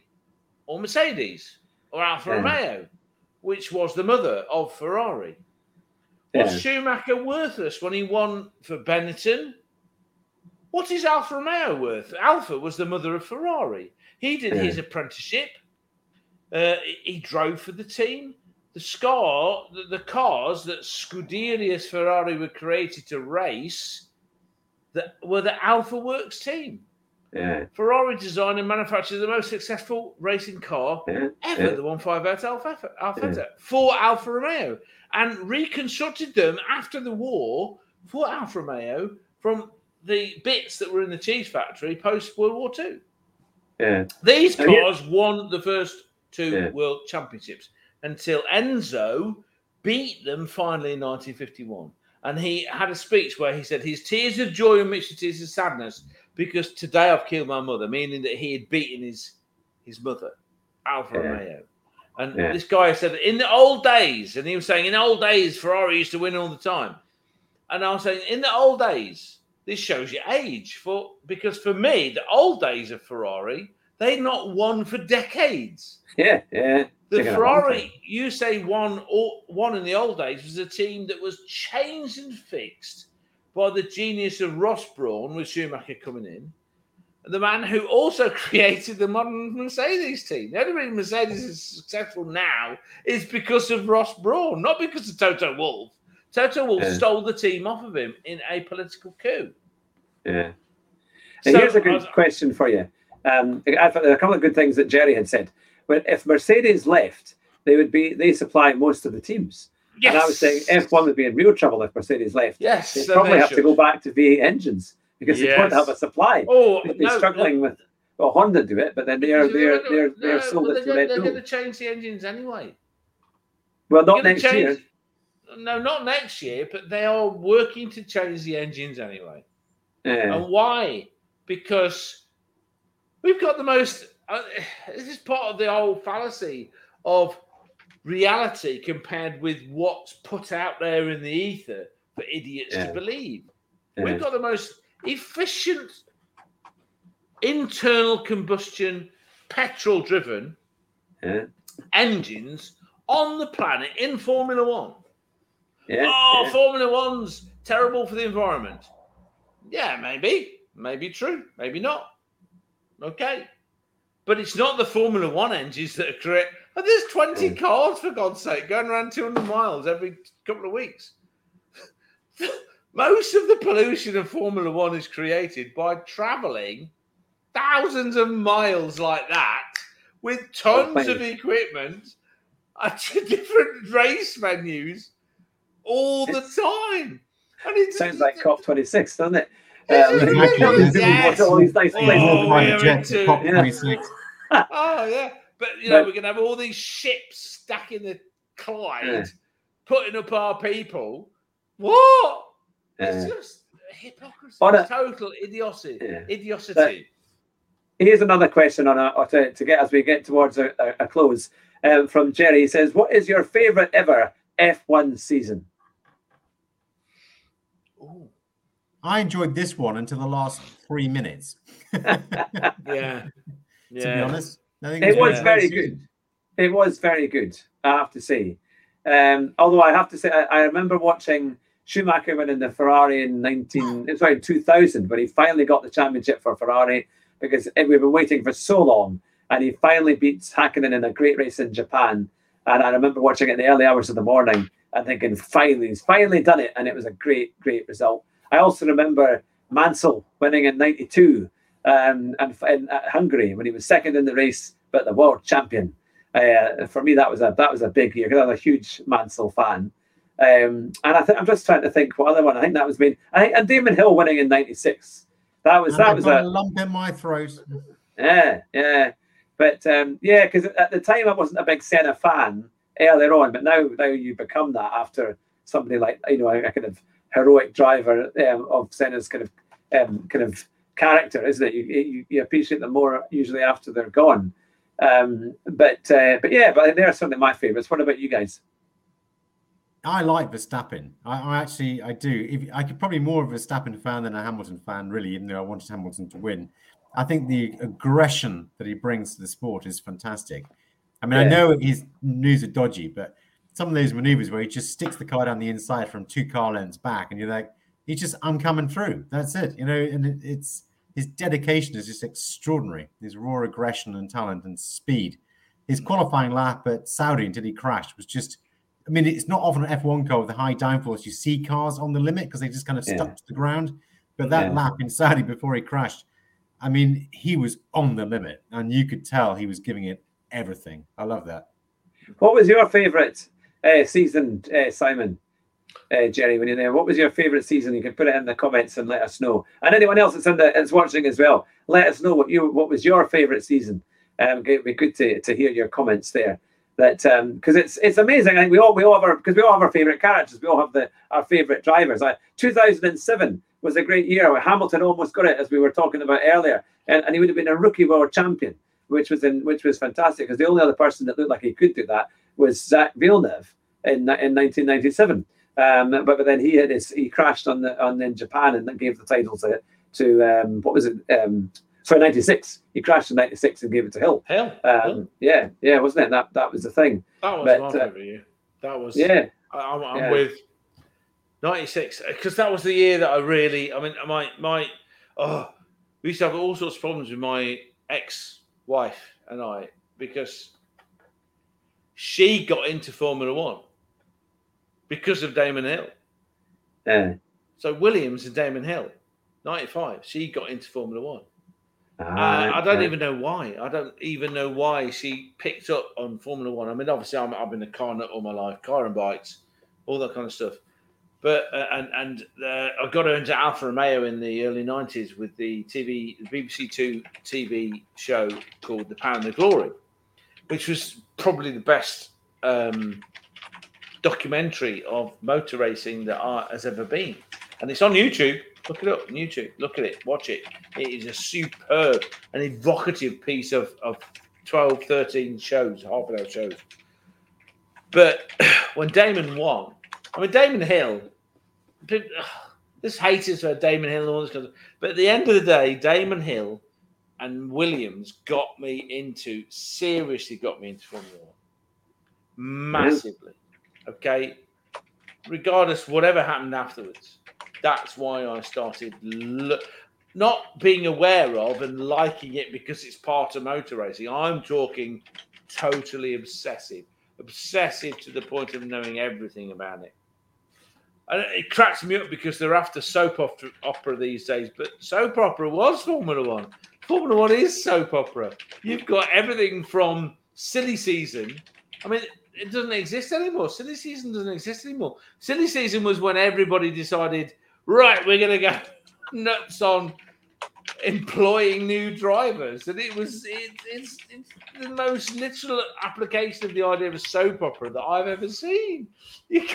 C: or Mercedes or Alfa
A: Yeah.
C: Romeo, which was the mother of Ferrari? Was
A: Yeah.
C: Schumacher worthless when he won for Benetton? What is Alfa Romeo worth? Alfa was the mother of Ferrari. He did
A: Yeah.
C: his apprenticeship. Uh, he- drove for the team. The scar, the, the cars that Scuderia's Ferrari were created to race, that were the Alfa Works team.
A: Yeah,
C: Ferrari designed and manufactured the most successful racing car
A: yeah,
C: ever,
A: yeah.
C: the 158 Alfa, Alfetta, for Alfa Romeo, and reconstructed them after the war for Alfa Romeo from the bits that were in the cheese factory post World War II.
A: yeah.
C: These
A: Oh,
C: cars won the first two world championships until Enzo beat them finally in 1951. And he had a speech where he said his tears of joy and mixed with tears of sadness because today I've killed my mother, meaning that he had beaten his his mother, Alfa
A: Yeah.
C: Romeo. And
A: Yeah.
C: this guy said in the old days, and he was saying in the old days Ferrari used to win all the time. And I was saying in the old days, this shows your age for because for me the old days of Ferrari they'd not won for decades.
A: Yeah, yeah.
C: The. Ferrari you say won or one in the old days was a team that was changed and fixed by the genius of Ross Brawn with Schumacher coming in. The man who also (laughs) created the modern Mercedes team. The only reason Mercedes is successful now is because of Ross Brawn, not because of Toto Wolff. Toto Wolff
A: Yeah.
C: stole the team off of him in a political coup.
A: Yeah. And
C: So,
A: here's a good
C: was-
A: question for you. Um, I thought there are a couple of good things that Jerry had said. But if Mercedes left, they would be they supply most of the teams.
C: Yes.
A: And I was saying F1 would be in real trouble if Mercedes left.
C: yes,
A: They'd probably
C: they
A: have to go back to V8 engines because they don't have a supply.
C: Oh,
A: They'd be
C: no,
A: struggling with well, Honda do it, but then they're they're they're they're sold
C: but
A: it to Red
C: they're going to change the engines anyway.
A: Well, not next
C: change-
A: year.
C: No, not next year, but they are working to change the engines anyway.
A: Yeah.
C: And why? Because we've got the most. Uh, (sighs) this is part of the whole fallacy of reality compared with what's put out there in the ether for idiots
A: Yeah.
C: to believe.
A: yeah.
C: We've got the most efficient internal combustion, petrol driven
A: yeah.
C: engines on the planet in Formula One.
A: Yeah.
C: oh. Formula One's terrible for the environment. Yeah, maybe. Maybe true. Maybe not. Okay. But it's not the Formula One engines that are correct. Oh, there's 20
A: Mm.
C: cars, for God's sake, going around 200 miles every couple of weeks. (laughs) Most of the pollution of Formula One is created by traveling thousands of miles like that with tons of equipment at (laughs) different race venues all the time. And it
A: Sounds like COP26, doesn't it? Um,
B: exactly-
C: yes.
A: all these nice
C: Oh,
A: places.
C: we're
B: Private jets
C: into-
B: at COP
A: Yeah. (laughs)
C: Oh yeah, but you know
A: But-
C: we're gonna have all these ships stacking the Clyde,
A: Yeah.
C: putting up our people. What? It's just hypocrisy.
A: A-
C: total idiocy.
A: Yeah.
C: Idiocity.
A: Here's another question on a, or to, to get as we get towards a, a, a close um, from Jerry. He says, "What is your favorite ever F1 season?"
C: Ooh,
B: I enjoyed this one until the last three minutes. (laughs)
C: yeah.
B: to be honest. I think
A: It was
B: the
A: very good. It was very good, I have to say. Um, although I have to say, I, I remember watching Schumacher win in the Ferrari in 19, (gasps) it's like 2000, when he finally got the championship for Ferrari because we've been waiting for so long. And he finally beats Hakkinen in a great race in Japan. And I remember watching it in the early hours of the morning and thinking, finally, he's finally done it. And it was a great, great result. I also remember Mansell winning in 92 um, and in uh, Hungary when he was second in the race, but the world champion. Uh, for me, that was a that was a big year because I was a huge Mansell fan. Um, and I think I'm just trying to think what other one. I think that was me. I think, and Damon Hill winning in '96. That was
B: And
A: that was a
B: a lump in my throat.
A: yeah yeah. But um, yeah, because at the time I wasn't a big Senna fan earlier on, but now now you become that after somebody like you know a, a kind of heroic driver um, of Senna's kind of um, kind of character, isn't it? You, you you appreciate them more usually after they're gone. Um, but uh, but yeah, but they're certainly my favourites. What about you guys?
B: I like Verstappen. I, I actually I do. If I could probably more of a Verstappen fan than a Hamilton fan, really, even though I wanted Hamilton to win. I think the aggression that he brings to the sport is fantastic. I mean, I know his moves are dodgy, but some of those maneuvers where he just sticks the car down the inside from two car lengths back, and you're like, he's just I'm coming through. That's it, you know. And it, it's his dedication is just extraordinary. His raw aggression and talent and speed. His qualifying lap at Saudi until he crashed was just. I mean, it's not often an F1 car with a high downforce you see cars on the limit because they just kind of
A: Yeah.
B: stuck to the ground. But that
A: Yeah.
B: lap in Saudi before he crashed, I mean, he was on the limit, and you could tell he was giving it everything. I love that.
A: What was your favourite uh, season, uh, Simon? Uh, Jerry, when you're there, what was your favourite season? You can put it in the comments and let us know. And anyone else that's in the that's watching as well, let us know what you what was your favourite season. Um, it'd be good to, to hear your comments there. That because it's it's amazing. I think we all we all have our because we all have our favourite characters. We all have the our favourite drivers. I, 2007 was a great year. Hamilton almost got it as we were talking about earlier, and, and he would have been a rookie world champion, which was in which was fantastic because the only other person that looked like he could do that was Jacques Villeneuve in in 1997. Um, but, but then he had his, he crashed on the on in Japan and then gave the title to to um, what was it? Um, sorry, 96. He crashed in 96 and gave it to Hill. Um, yeah, yeah, wasn't it? That that was the thing.
C: that was
A: but,
C: my
A: uh,
C: favourite year. That was
A: Yeah,
C: I, I'm, I'm
A: Yeah.
C: with 96 because that was the year that I really. I mean, my my oh, we used to have all sorts of problems with my ex-wife and I because she got into Formula One because of Damon Hill.
A: Yeah.
C: So Williams and Damon Hill, 95, she got into Formula One. Uh,
A: Ah,
C: I don't
A: okay.
C: even know why. I don't even know why she picked up on Formula One. I mean, obviously, I'm, I've been a car nut all my life, car and bikes, all that kind of stuff. But uh, and and uh, I got her into Alfa Romeo in the early '90s with the TV, the BBC Two TV show called The Power and the Glory, which was probably the best um, documentary of motor racing that art has ever been. And it's on YouTube. Look it up on YouTube. Look at it. Watch it. It is a superb and evocative piece of, of 12, 13 shows, half an hour shows. But (clears throat) when Damon won, I mean, Damon Hill, this haters for Damon Hill and all this kind of But at the end of the day, Damon Hill and Williams got me into, seriously got me into Formula One. Massively. Okay. Regardless, whatever happened afterwards, that's why I started lo- not being aware of and liking it because it's part of motor racing. I'm talking totally obsessive, obsessive to the point of knowing everything about it. And it cracks me up because they're after soap opera, opera these days, but soap opera was Formula One. Formula One is soap opera. You've got everything from silly season. I mean, it doesn't exist anymore. Silly season doesn't exist anymore. Silly season was when everybody decided, right, we're going to go (laughs) nuts on employing new drivers, and it was it, it's it's the most literal application of the idea of a soap opera that I've ever seen. You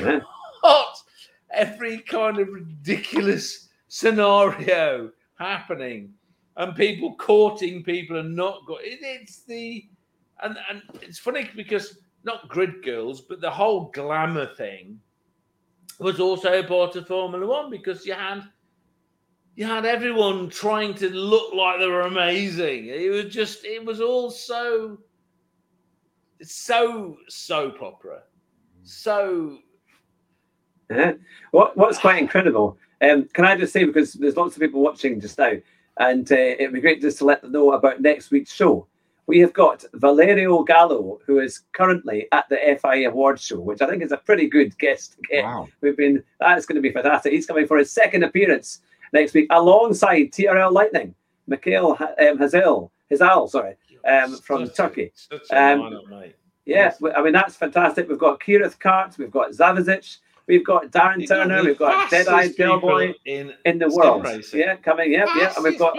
C: got every kind of ridiculous scenario happening, and people courting people and not go. It, it's the and and it's funny because not grid girls, but the whole glamour thing was also a part of Formula One because you had you had everyone trying to look like they were amazing. It was just it was all so so soap opera. So
A: Yeah. What What's quite incredible? Um, can I just say because there's lots of people watching just now, and uh, it'd be great just to let them know about next week's show. We have got Valerio Gallo, who is currently at the FIA Awards show, which I think is a pretty good guest to get.
B: Wow.
A: We've been that's going to be fantastic. He's coming for his second appearance next week alongside TRL Lightning, Mikhail Ha- um, Hazel, Hazal, sorry. Um, from
C: such a-
A: Turkey.
C: such a
A: Um,
C: lineup, mate.
A: Yeah, I mean that's fantastic. We've got Kirith Kart, we've got Zavizic, we've got Darren
C: You've
A: Turner, we've got
C: fastest
A: Dead Eyed
C: people
A: Bellboy
C: in
A: in the world.
C: racing.
A: Yeah, coming. Yep, yeah. And we've got.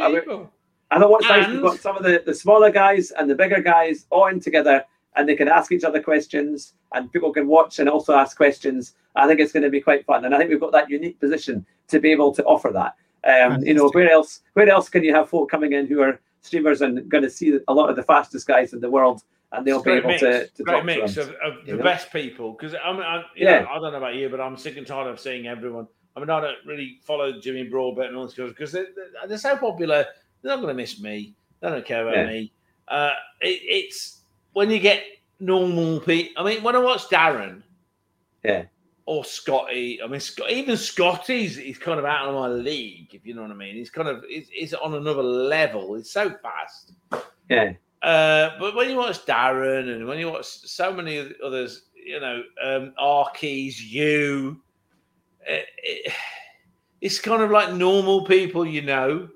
C: Fastest
A: we-
C: people.
A: I know what's nice. We've got some of the, the smaller guys and the bigger guys all in together, and they can ask each other questions, and people can watch and also ask questions. I think it's going to be quite fun, and I think we've got that unique position to be able to offer that. Um, you know, where else? Where else can you have folk coming in who are streamers and going to see a lot of the fastest guys in the world, and they'll be able
C: great
A: to,
C: mix,
A: to
C: great
A: talk
C: mix
A: to them.
C: of, of the
A: know?
C: best people. Because I mean, I, you
A: Yeah.
C: know, I don't know about you, but I'm sick and tired of seeing everyone. I mean, I don't really follow Jimmy Broadbent and all this because they're, they're so popular. They're not going to miss me. They don't care about
A: Yeah.
C: me. Uh, it, it's when you get normal people. I mean, when I watch Darren,
A: Yeah.
C: or Scotty. I mean, Scott, even Scotty's he's kind of out of my league, if you know what I mean. He's kind of he's, he's on another level. He's so fast.
A: Yeah,
C: Uh, but when you watch Darren and when you watch so many others, you know, um, Arkeys, you, it, it, it's kind of like normal people, you know,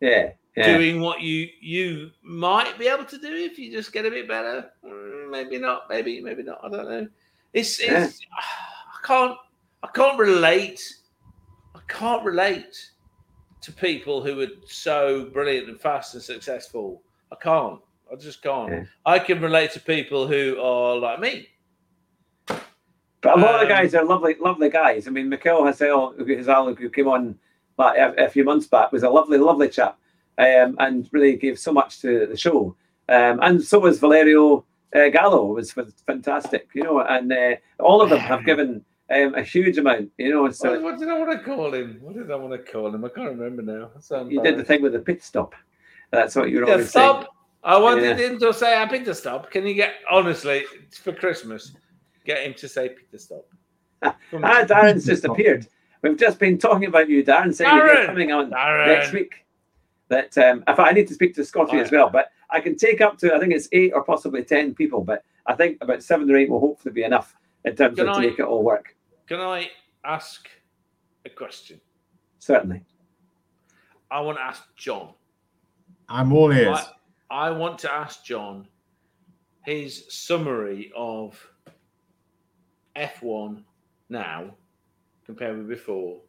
A: yeah, yeah.
C: doing what you you might be able to do if you just get a bit better. Mm, Maybe not. Maybe maybe not. I don't know. It's it's I can't I can't relate. I can't relate to people who are so brilliant and fast and successful. I can't. I just can't.
A: Yeah.
C: I can relate to people who are like me.
A: But a lot of the
C: Um,
A: guys are lovely, lovely guys. I mean, who, Hazel, who came on like a, a few months back, was a lovely, lovely chap, um, and really gave so much to the show. Um, and so was Valerio uh, Gallo, was, was fantastic, you know. And uh, all of them have given um, a huge amount, you know.
C: What,
A: So
C: what did I want to call him? What did I want to call him? I can't remember now. So
A: you did the thing with the pit stop. That's what you were
C: Yeah,
A: always saying.
C: stop. I wanted
A: Yeah.
C: him to say happy to stop. Can you get honestly for Christmas? Get him to say Peter stop. (laughs) Come
A: Ah. Darren's just (laughs) appeared. We've just been talking about you, Darren, saying that you're coming on
C: Darren.
A: next week. That um, in fact, I need to speak to Scotty
C: Oh,
A: as well, but I can take up to I think it's eight or possibly ten people, but I think about seven or eight will hopefully be enough in terms
C: Can
A: of to make it all work.
C: Can I ask a question.
A: Certainly.
C: I want to ask John.
B: I'm all ears.
C: I, I want to ask John his summary of F1 now compared with before.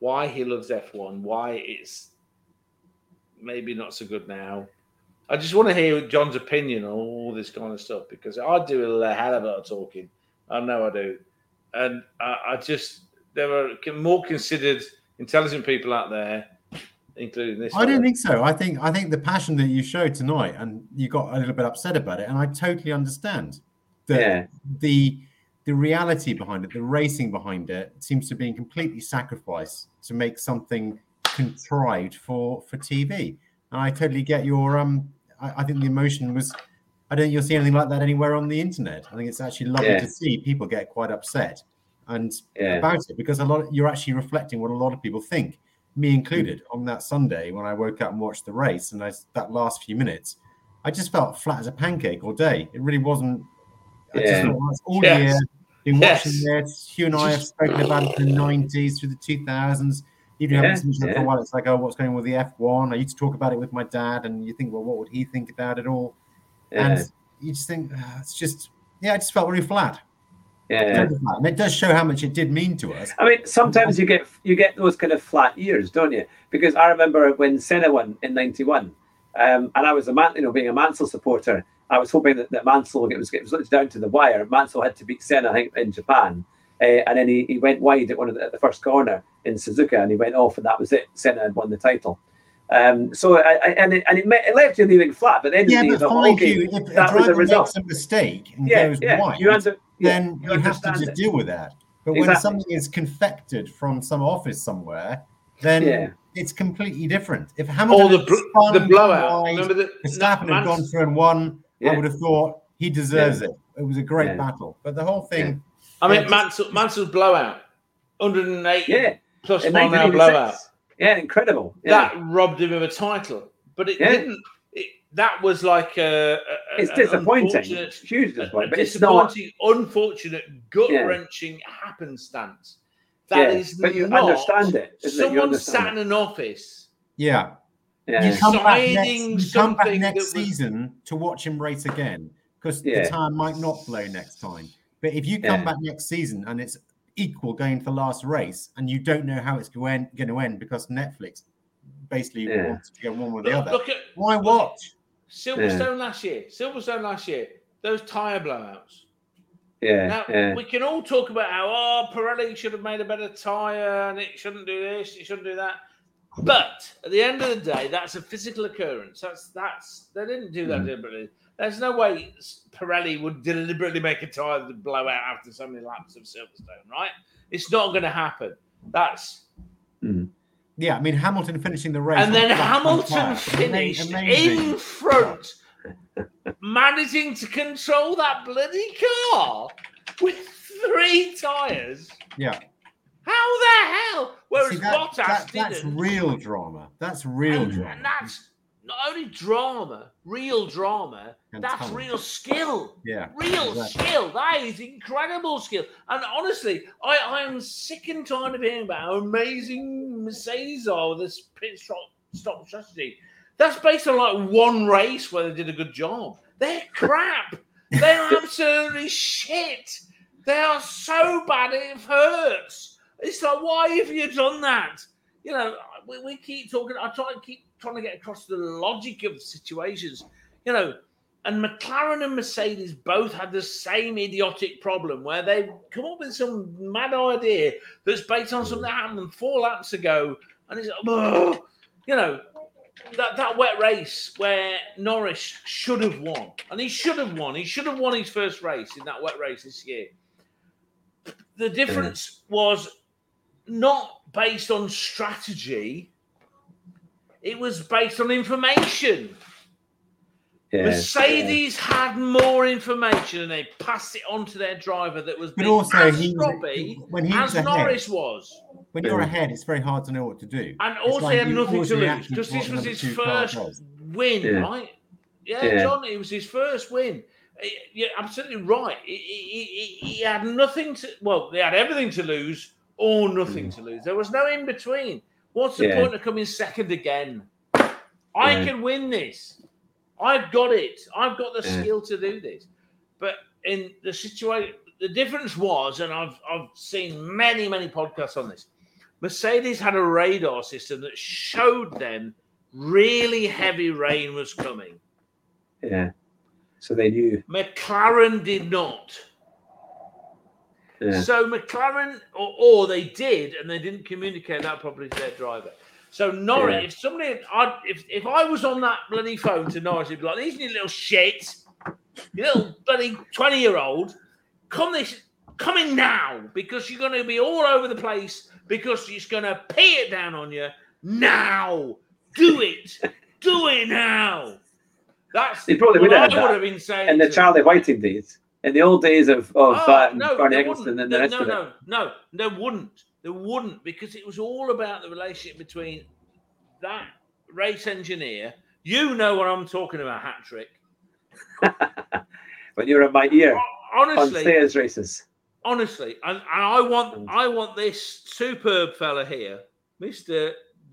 C: Why he loves F1, why it's maybe not so good now. I just want to hear John's opinion on all this kind of stuff because I do a hell of a lot of talking. I know I do. And I, I just, there are more considered, intelligent people out there including this.
B: I don't think so. I think I think the passion that you showed tonight, and you got a little bit upset about it, and I totally understand. The
A: Yeah.
B: the the reality behind it, the racing behind it, seems to be completely sacrificed to make something contrived for for TV. And I totally get your um. I, I think the emotion was. I don't think you'll see anything like that anywhere on the internet. I think it's actually lovely
A: Yeah.
B: to see people get quite upset and
A: Yeah.
B: about it because a lot you're actually reflecting what a lot of people think me included on that sunday when i woke up and watched the race and I, that last few minutes i just felt flat as a pancake all day it really wasn't
A: Yeah.
B: thought, "Well, it's all
C: Yes.
B: year been
C: Yes.
B: watching this hugh and i have spoken about it in the 90s through the 2000s even
A: Yeah,
B: seen each for a while it's like oh what's going on with the f1 i used to talk about it with my dad and you think well what would he think about it all
A: Yeah.
B: and you just think "Ah, it's just yeah it just felt really flat
A: yeah.
B: And it does show how much it did mean to us
A: I mean, sometimes you get you get those kind of flat years, don't you? Because I remember when Senna won in '91, um, and I was a man, you know, being a Mansell supporter, I was hoping that, that Mansell it was it was down to the wire. Mansell had to beat Senna, I think, in Japan, uh, and then he, he went wide at one of the, at the first corner in Suzuka, and he went off, and that was it. Senna had won the title. Um, so I, I, and it, and it, me- it left you leaving flat, but then
B: Yeah,
A: you
B: but
A: thought,
B: mind
A: okay,
B: you, if a
A: that was the
B: driver
A: result.
B: makes a mistake and
A: Yeah,
B: goes
A: yeah,
B: wide,
A: you under, yeah,
B: then
A: you
B: you have to just
A: it.
B: deal with that. But when something is confected from some office somewhere, then
A: Yeah.
B: it's completely different. If
C: Or
B: Hamilton
C: the,
B: had
C: bl-
B: spun
C: the blowout.
B: wide,
C: Remember that
B: Verstappen had gone through and won, I would have thought he deserves it. It was a great
A: Yeah.
B: battle. But the whole thing,
C: I mean,
B: Yeah,
C: Mansell, Mansell's blowout, 108
A: yeah,
C: plus
A: in
C: mile an hour
A: 1986.
C: blowout.
A: Yeah, incredible. Yeah.
C: That robbed him of a title, but it
A: Yeah.
C: didn't. It, that was like a. a-
A: it's
C: an
A: disappointing.
C: unfortunate-
A: It's huge
C: a- a
A: disappointment, but it's not.
C: disappointing, unfortunate, gut
A: Yeah.
C: wrenching happenstance. That
A: Yeah,
C: is
A: but you
C: not
A: understand it. Isn't it? You
C: Someone
A: understand
C: sat in an office.
B: yeah.
A: Yeah.
B: You come back next, you come back next
C: that was-
B: season to watch him race again because
A: Yeah.
B: the tire might not blow next time. But if you come
A: Yeah.
B: back next season and it's equal going to the last race and you don't know how it's going, going to end because Netflix basically
A: Yeah.
B: wants to go one or the
C: Look,
B: other,
C: look at
B: why
C: look
B: watch?
C: Silverstone last year. Silverstone last year. Those tire blowouts.
A: Yeah.
C: Now
A: yeah.
C: we can all talk about how oh Pirelli should have made a better tire and it shouldn't do this, it shouldn't do that. But at the end of the day, that's a physical occurrence. That's that's they didn't do that
A: Mhm.
C: deliberately. There's no way Pirelli would deliberately make a tire that blow out after so many laps of Silverstone, right? It's not going to happen. That's
B: Yeah, I mean Hamilton finishing the race,
C: and then Hamilton finished
B: amazing.
C: in front, managing to control that bloody car with three tires.
B: Yeah,
C: How the hell? Whereas
B: See, that-
C: Bottas
B: that-
C: didn't.
B: that's real drama. That's real
C: and,
B: drama.
C: and that's not only drama, real drama.
B: And
C: that's
B: talent.
C: real skill.
B: yeah,
C: Real
B: exactly.
C: skill. That is incredible skill. And honestly, I, I am sick and tired of hearing about how amazing Mercedes are with this pit stop, stop strategy. That's based on like one race where they did a good job. They're crap. They're (laughs) absolutely shit. They are so bad it hurts. It's like, why have you done that? You know, we, we keep talking. I try and keep trying to get across the logic of situations. You know, and McLaren and Mercedes both had the same idiotic problem where they come up with some mad idea that's based on something that happened four laps ago, and it's ugh, you know that that wet race where Norris should have won, and he should have won. He should have won his first race in that wet race this year. The difference was not based on strategy; it was based on information.
A: yeah.
C: Mercedes had more information and they passed it on to their driver that was
B: But
C: being
B: also,
C: as
B: he
C: sloppy
B: when he was
C: as
B: ahead,
C: Norris was.
B: when you're ahead, it's very hard to know what to do.
C: And
B: It's
C: also
B: like
C: he had nothing to lose
B: react
C: because this was his first
B: does.
C: win,
A: Yeah.
C: right? Yeah,
A: Yeah.
C: John, it was his first win. Eh, you're absolutely right. He, he, he, he had nothing to, well, they had everything to lose or hmm. nothing to lose. There was no in between. What's the
A: Yeah.
C: point of coming second again? I
A: Yeah.
C: can win this. I've got it. I've got the
A: Yeah.
C: skill to do this. But in the situation, the difference was, and I've I've seen many many podcasts on this. Mercedes had a radar system that showed them really heavy rain was coming.
A: Yeah. So they knew.
C: McLaren did not.
A: Yeah.
C: So McLaren, or, or they did, and they didn't communicate that properly to their driver. So Norris,
A: Yeah.
C: if somebody, I'd, if if I was on that bloody phone to Norris, he'd be like, "These little shit, you little bloody twenty year old, come this, come in now because you're going to be all over the place because he's going to pee it down on you now. Do it, do it now." That's
A: They probably would have
C: have been saying.
A: In the. Charlie Whiting days, in the old days of, of
C: Oh,
A: and
C: no,
A: Bernie
C: there
A: Eccleston and the
C: No,
A: rest
C: no,
A: of it.
C: no, no, there wouldn't. There wouldn't because it was all about the relationship between that race engineer. You know what I'm talking about, Hattrick. (laughs)
A: when you're in my ear
C: honestly, on
A: stairs races.
C: honestly, and, and I want, I want this superb fella here, Mister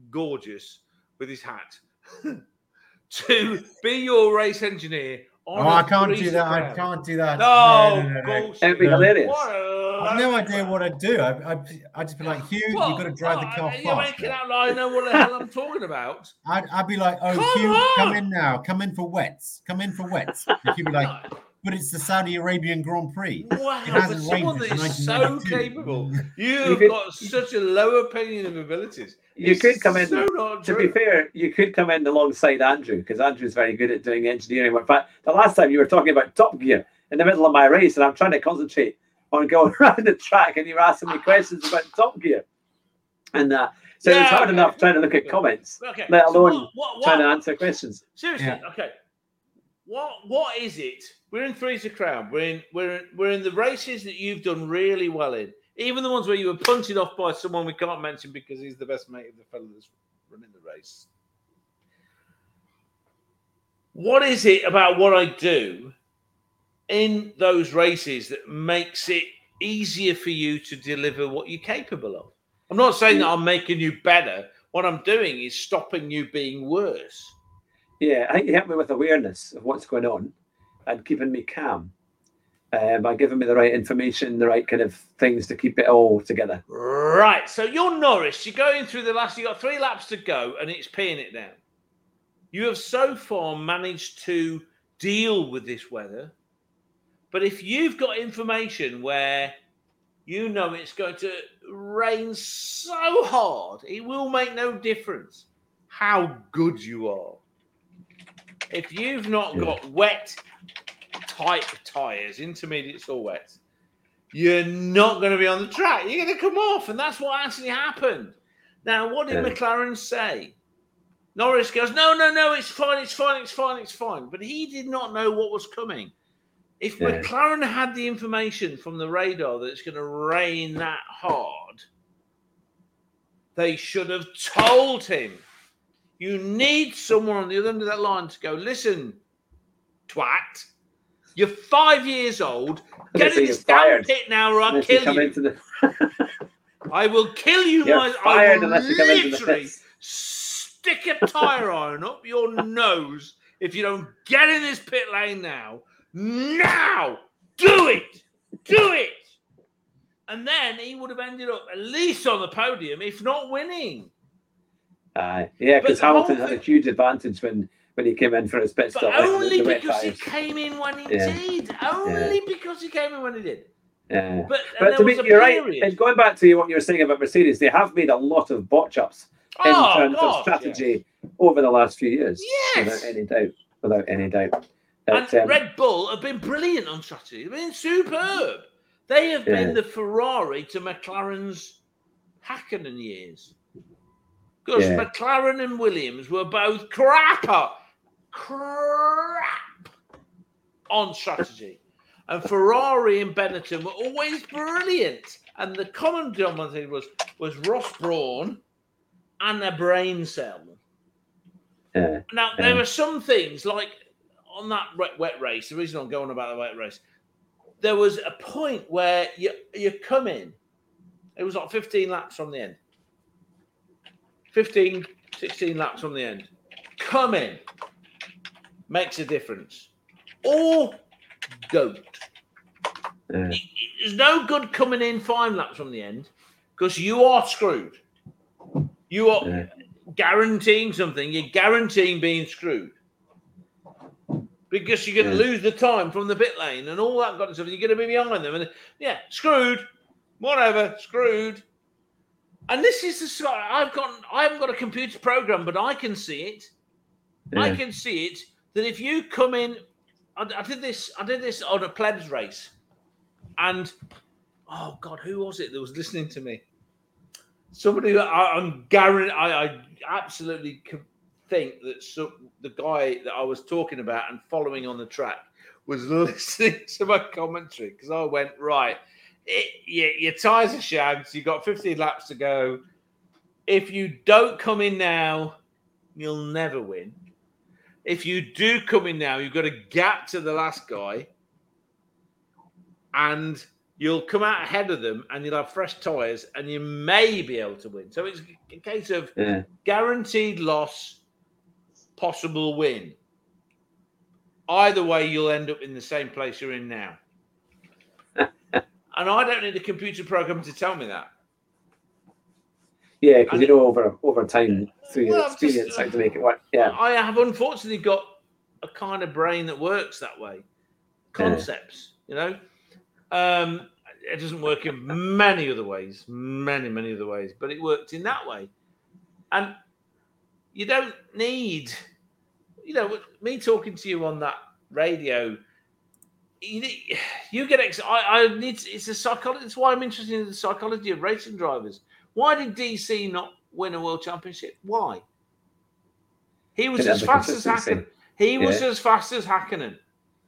C: Gorgeous, with his hat, (laughs) to be your race engineer. On
B: Oh, I can't do that. I can't do that.
C: No, bullshit.
A: It'd be
B: No.
A: hilarious.
C: What a
B: I've no idea what I'd do. I, I, I'd just be like, Hugh,
C: What?
B: you've got to drive the
C: What?
B: car
C: You're
B: fast.
C: making out like I know what the hell I'm talking about.
B: I'd, I'd be like, oh,
C: Come
B: Hugh, come in now. Come in for wets. Come in for wets. And he'd be like, (laughs) but it's the Saudi Arabian Grand Prix.
C: Wow,
B: It
C: someone
B: rained
C: that
B: since
C: is so capable,
A: You (laughs)
C: you've
A: could-
C: got such a low opinion of abilities.
A: You
C: It's
A: could come in.
C: So not
A: To be fair, you could come in alongside Andrew because Andrew's very good at doing engineering work. But the last time you were talking about Top Gear in the middle of my race, and I'm trying to concentrate on going (laughs) around the track, and you were asking me questions about Top Gear, and uh, so
C: Yeah,
A: it's hard
C: okay.
A: enough trying to look at comments,
C: Okay,
A: let
C: so
A: alone
C: what, what,
A: trying to answer questions.
C: seriously,
B: Yeah.
C: okay. What what is it? We're in threes of crowd. We're in we're in, we're in the races that you've done really well in. Even the ones where you were punted off by someone we can't mention because he's the best mate of the fellow that's running the race. What is it about what I do in those races that makes it easier for you to deliver what you're capable of? I'm not saying that I'm making you better. What I'm doing is stopping you being worse.
A: Yeah, I think you help me with awareness of what's going on and keeping me calm uh, by giving me the right information, the right kind of things to keep it all together.
C: Right. So you're Norris. You're going through the last. You got three laps to go, and it's peeing it down. You have so far managed to deal with this weather, but if you've got information where you know it's going to rain so hard, it will make no difference how good you are. If you've not
A: Yeah.
C: got wet type tires, intermediates or wet, you're not going to be on the track. You're going to come off, and that's what actually happened. Now, what did
A: Yeah.
C: McLaren say? Norris goes, "No, no, no, it's fine, it's fine, it's fine, it's fine." But he did not know what was coming. If
A: Yeah.
C: McLaren had the information from the radar that it's going to rain that hard, they should have told him. You need someone on the other end of that line to go, listen, twat, you're five years old. Get in this damn pit now or I'll
A: Unless you
C: kill you.
A: into the (laughs)
C: I will kill you.
A: You're
C: my, I will
A: unless you come into the
C: literally stick a tire iron up your nose if you don't get in this pit lane now. Now! Do it! Do it! And then he would have ended up at least on the podium, if not winning.
A: Aye, yeah, because Hamilton had a huge advantage when when he came in for his pit stop. the-
C: only
A: the
C: because he came in when he
A: Yeah.
C: did. Only because he came in when he did.
A: Yeah.
C: But,
A: But to be, you're right. And going back to what you were saying about Mercedes, they have made a lot of botch ups in
C: Oh,
A: terms
C: God,
A: of strategy over the last few years.
C: Yes.
A: Without any doubt. Without any doubt.
C: And
A: um,
C: Red Bull have been brilliant on strategy. They've been superb. They have
A: Yeah.
C: been the Ferrari to McLaren's Hakkinen years. Because
A: Yeah.
C: McLaren and Williams were both crapper, crap on strategy. And Ferrari and Benetton were always brilliant. And the common denominator was, was Ross Brawn and a brain cell.
A: yeah.
C: Now there are some things like on that wet, wet race. The reason I'm going about the wet race, there was a point where you you come in It was like 15 laps from the end. 15, 16 laps from the end. Come in. Makes a difference. Or don't.
A: Yeah.
C: There's no good coming in five laps from the end because you are screwed. You are
A: Yeah.
C: guaranteeing something. You're guaranteeing being screwed because you're going to
A: Yeah.
C: lose the time from the pit lane and all that kind of stuff. You're going to be behind them, and yeah, screwed. Whatever, screwed. And this is the sort. I've got. I haven't got a computer program, but I can see it. I can see it that if you come in, I, I did this. I did this on a plebs race, and oh god, who was it that was listening to me? Somebody that I, I'm guaranteed. I, I absolutely think that so, the guy that I was talking about and following on the track was (laughs) listening to my commentary because I went right. It, your, your tires are shagged. You've got 15 laps to go. If you don't come in now, you'll never win. If you do come in now, you've got a gap to the last guy, and you'll come out ahead of them, and you'll have fresh tires, and you may be able to win. So it's a case of
A: Yeah.
C: guaranteed loss, possible win. Either way, you'll end up in the same place you're in now. And I don't need a computer program to tell me that.
A: Yeah, because you know over over time through your
C: Well, I'm just-
A: how to make it work. Yeah.
C: I have unfortunately got a kind of brain that works that way. Concepts, you know. Um, it doesn't work in many other ways, many, many other ways, but it worked in that way. And you don't need, you know, me talking to you on that radio. You, you get ex- I, I need. It's a psychology. That's why I'm interested in the psychology of racing drivers. Why did DC not win a world championship? Why? He was as fast as. Hakkinen. He was as fast as Hakkinen.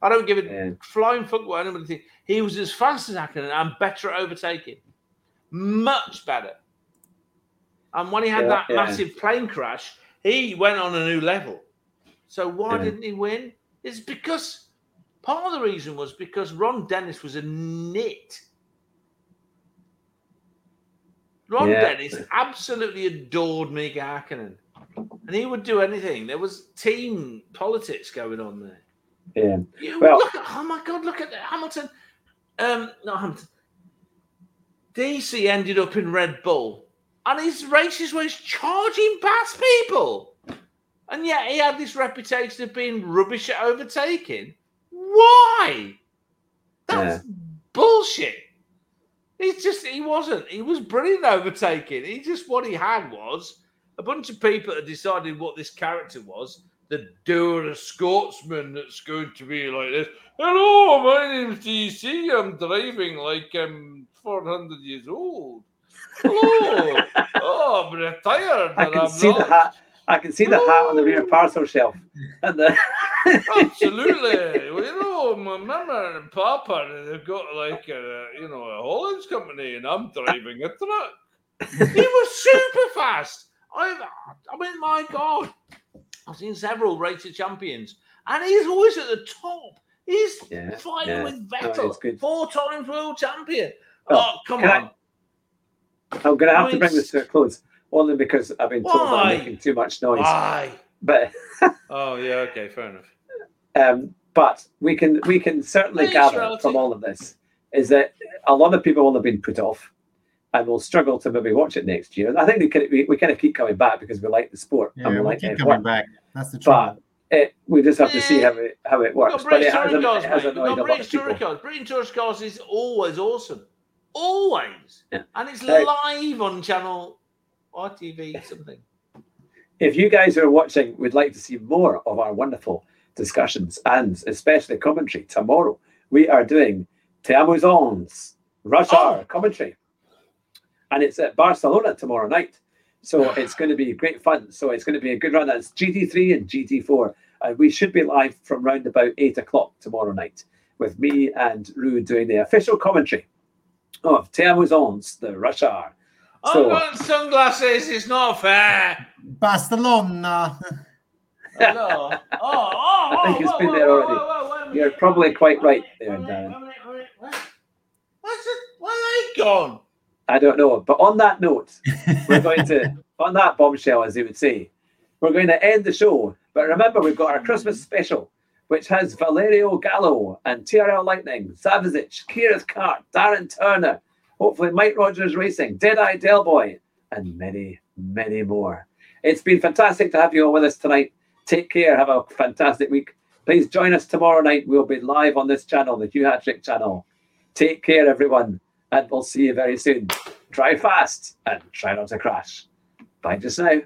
C: I don't give a
A: Yeah.
C: flying fuck what anybody thinks. He was as fast as Hakkinen and better at overtaking. Much better. And when he had
A: Yeah,
C: that
A: yeah.
C: massive plane crash, he went on a new level. So why
A: Yeah.
C: didn't he win? It's because part of the reason was because Ron Dennis was a nit. Ron
A: Yeah.
C: Dennis absolutely adored Mika Hakkinen. And he would do anything. There was team politics going on there.
A: Yeah.
C: You
A: Well-
C: look at, oh my god, look at Hamilton. Um, not Hamilton. DC ended up in Red Bull, and his races was charging past people, and yet he had this reputation of being rubbish at overtaking. Why? That's bullshit. He's just he wasn't. He was brilliant overtaking. He just what he had was a bunch of people that decided what this character was. The dour Scotsman that's going to be like this. Hello, my name's DC. I'm driving like um, I'm 400 years old. Hello. (laughs) oh, I'm retired.
A: I can
C: I'm
A: see the
C: not-
A: hat. I can see the hat on the rear parcel shelf. And the (laughs)
C: Absolutely. well, you know, my mama and papa, they've got like a, you know, a Hollands company, and I'm driving a truck. he was super fast. I've, I mean, my God, I've seen several racer champions, and he's always at the top. He's
A: Yeah,
C: fighting
A: yeah.
C: with Vettel, four times world champion.
A: Oh,
C: Oh, come
A: can I-
C: on.
A: I'm going to have to bring this to a close, only because I've been told that
C: Why?
A: I'm making too much noise.
C: Why?
A: But (laughs)
C: Oh, yeah, okay, fair enough.
A: um, but we can we can certainly
C: Nice
A: gather from all of this is that a lot of people will have been put off and will struggle to maybe watch it next year. And I think we, can, we, we kind of keep coming back because we like the sport
B: Yeah,
A: and we
B: we'll
A: like
B: keep
A: F1.
B: coming back. That's the
A: But it, we just have to see how it how it
C: We've
A: works.
C: got
A: But
C: British
A: it has,
C: touring cars,
A: it has
C: mate. We've
A: annoyed
C: got
A: a lot
C: British
A: of people.
C: touring cars. British touring cars is always awesome. Always.
A: Yeah.
C: And it's
A: Right.
C: live on channel RTV something.
A: If you guys who are watching would like to see more of our wonderful discussions and especially commentary tomorrow, we are doing Te Amuzons Rush
C: Oh.
A: Hour commentary. And it's at Barcelona tomorrow night. So (sighs) it's going to be great fun. So it's going to be a good run. That's GT3 and GT4. And uh, we should be live from round about eight o'clock tomorrow night with me and Rue doing the official commentary of Te Amuzons, the Rush Hour. So-
C: I've got sunglasses. It's not fair.
B: Barcelona.
C: Hello. (laughs) Oh, oh, oh,
A: I think
C: oh,
A: it's
C: whoa,
A: been
C: whoa,
A: there
C: whoa,
A: already.
C: whoa, whoa, wait.
A: You're probably quite right there,
C: Wait
A: Darren.
C: wait a minute, wait a minute, wait. What's it? Where are they gone?
A: I don't know. But on that note, we're going to, (laughs) on that bombshell, as they would say, we're going to end the show. But remember, we've got our Christmas special, which has Valerio Gallo and TRL Lightning, Zavizic, Keirith Cart, Darren Turner, hopefully Mike Rogers Racing, Deadeye Delboy, and many, many more. It's been fantastic to have you all with us tonight. Take care. Have a fantastic week. Please join us tomorrow night. We'll be live on this channel, the Hugh Hattrick channel. Take care, everyone, and we'll see you very soon. Drive fast and try not to crash. Bye just now.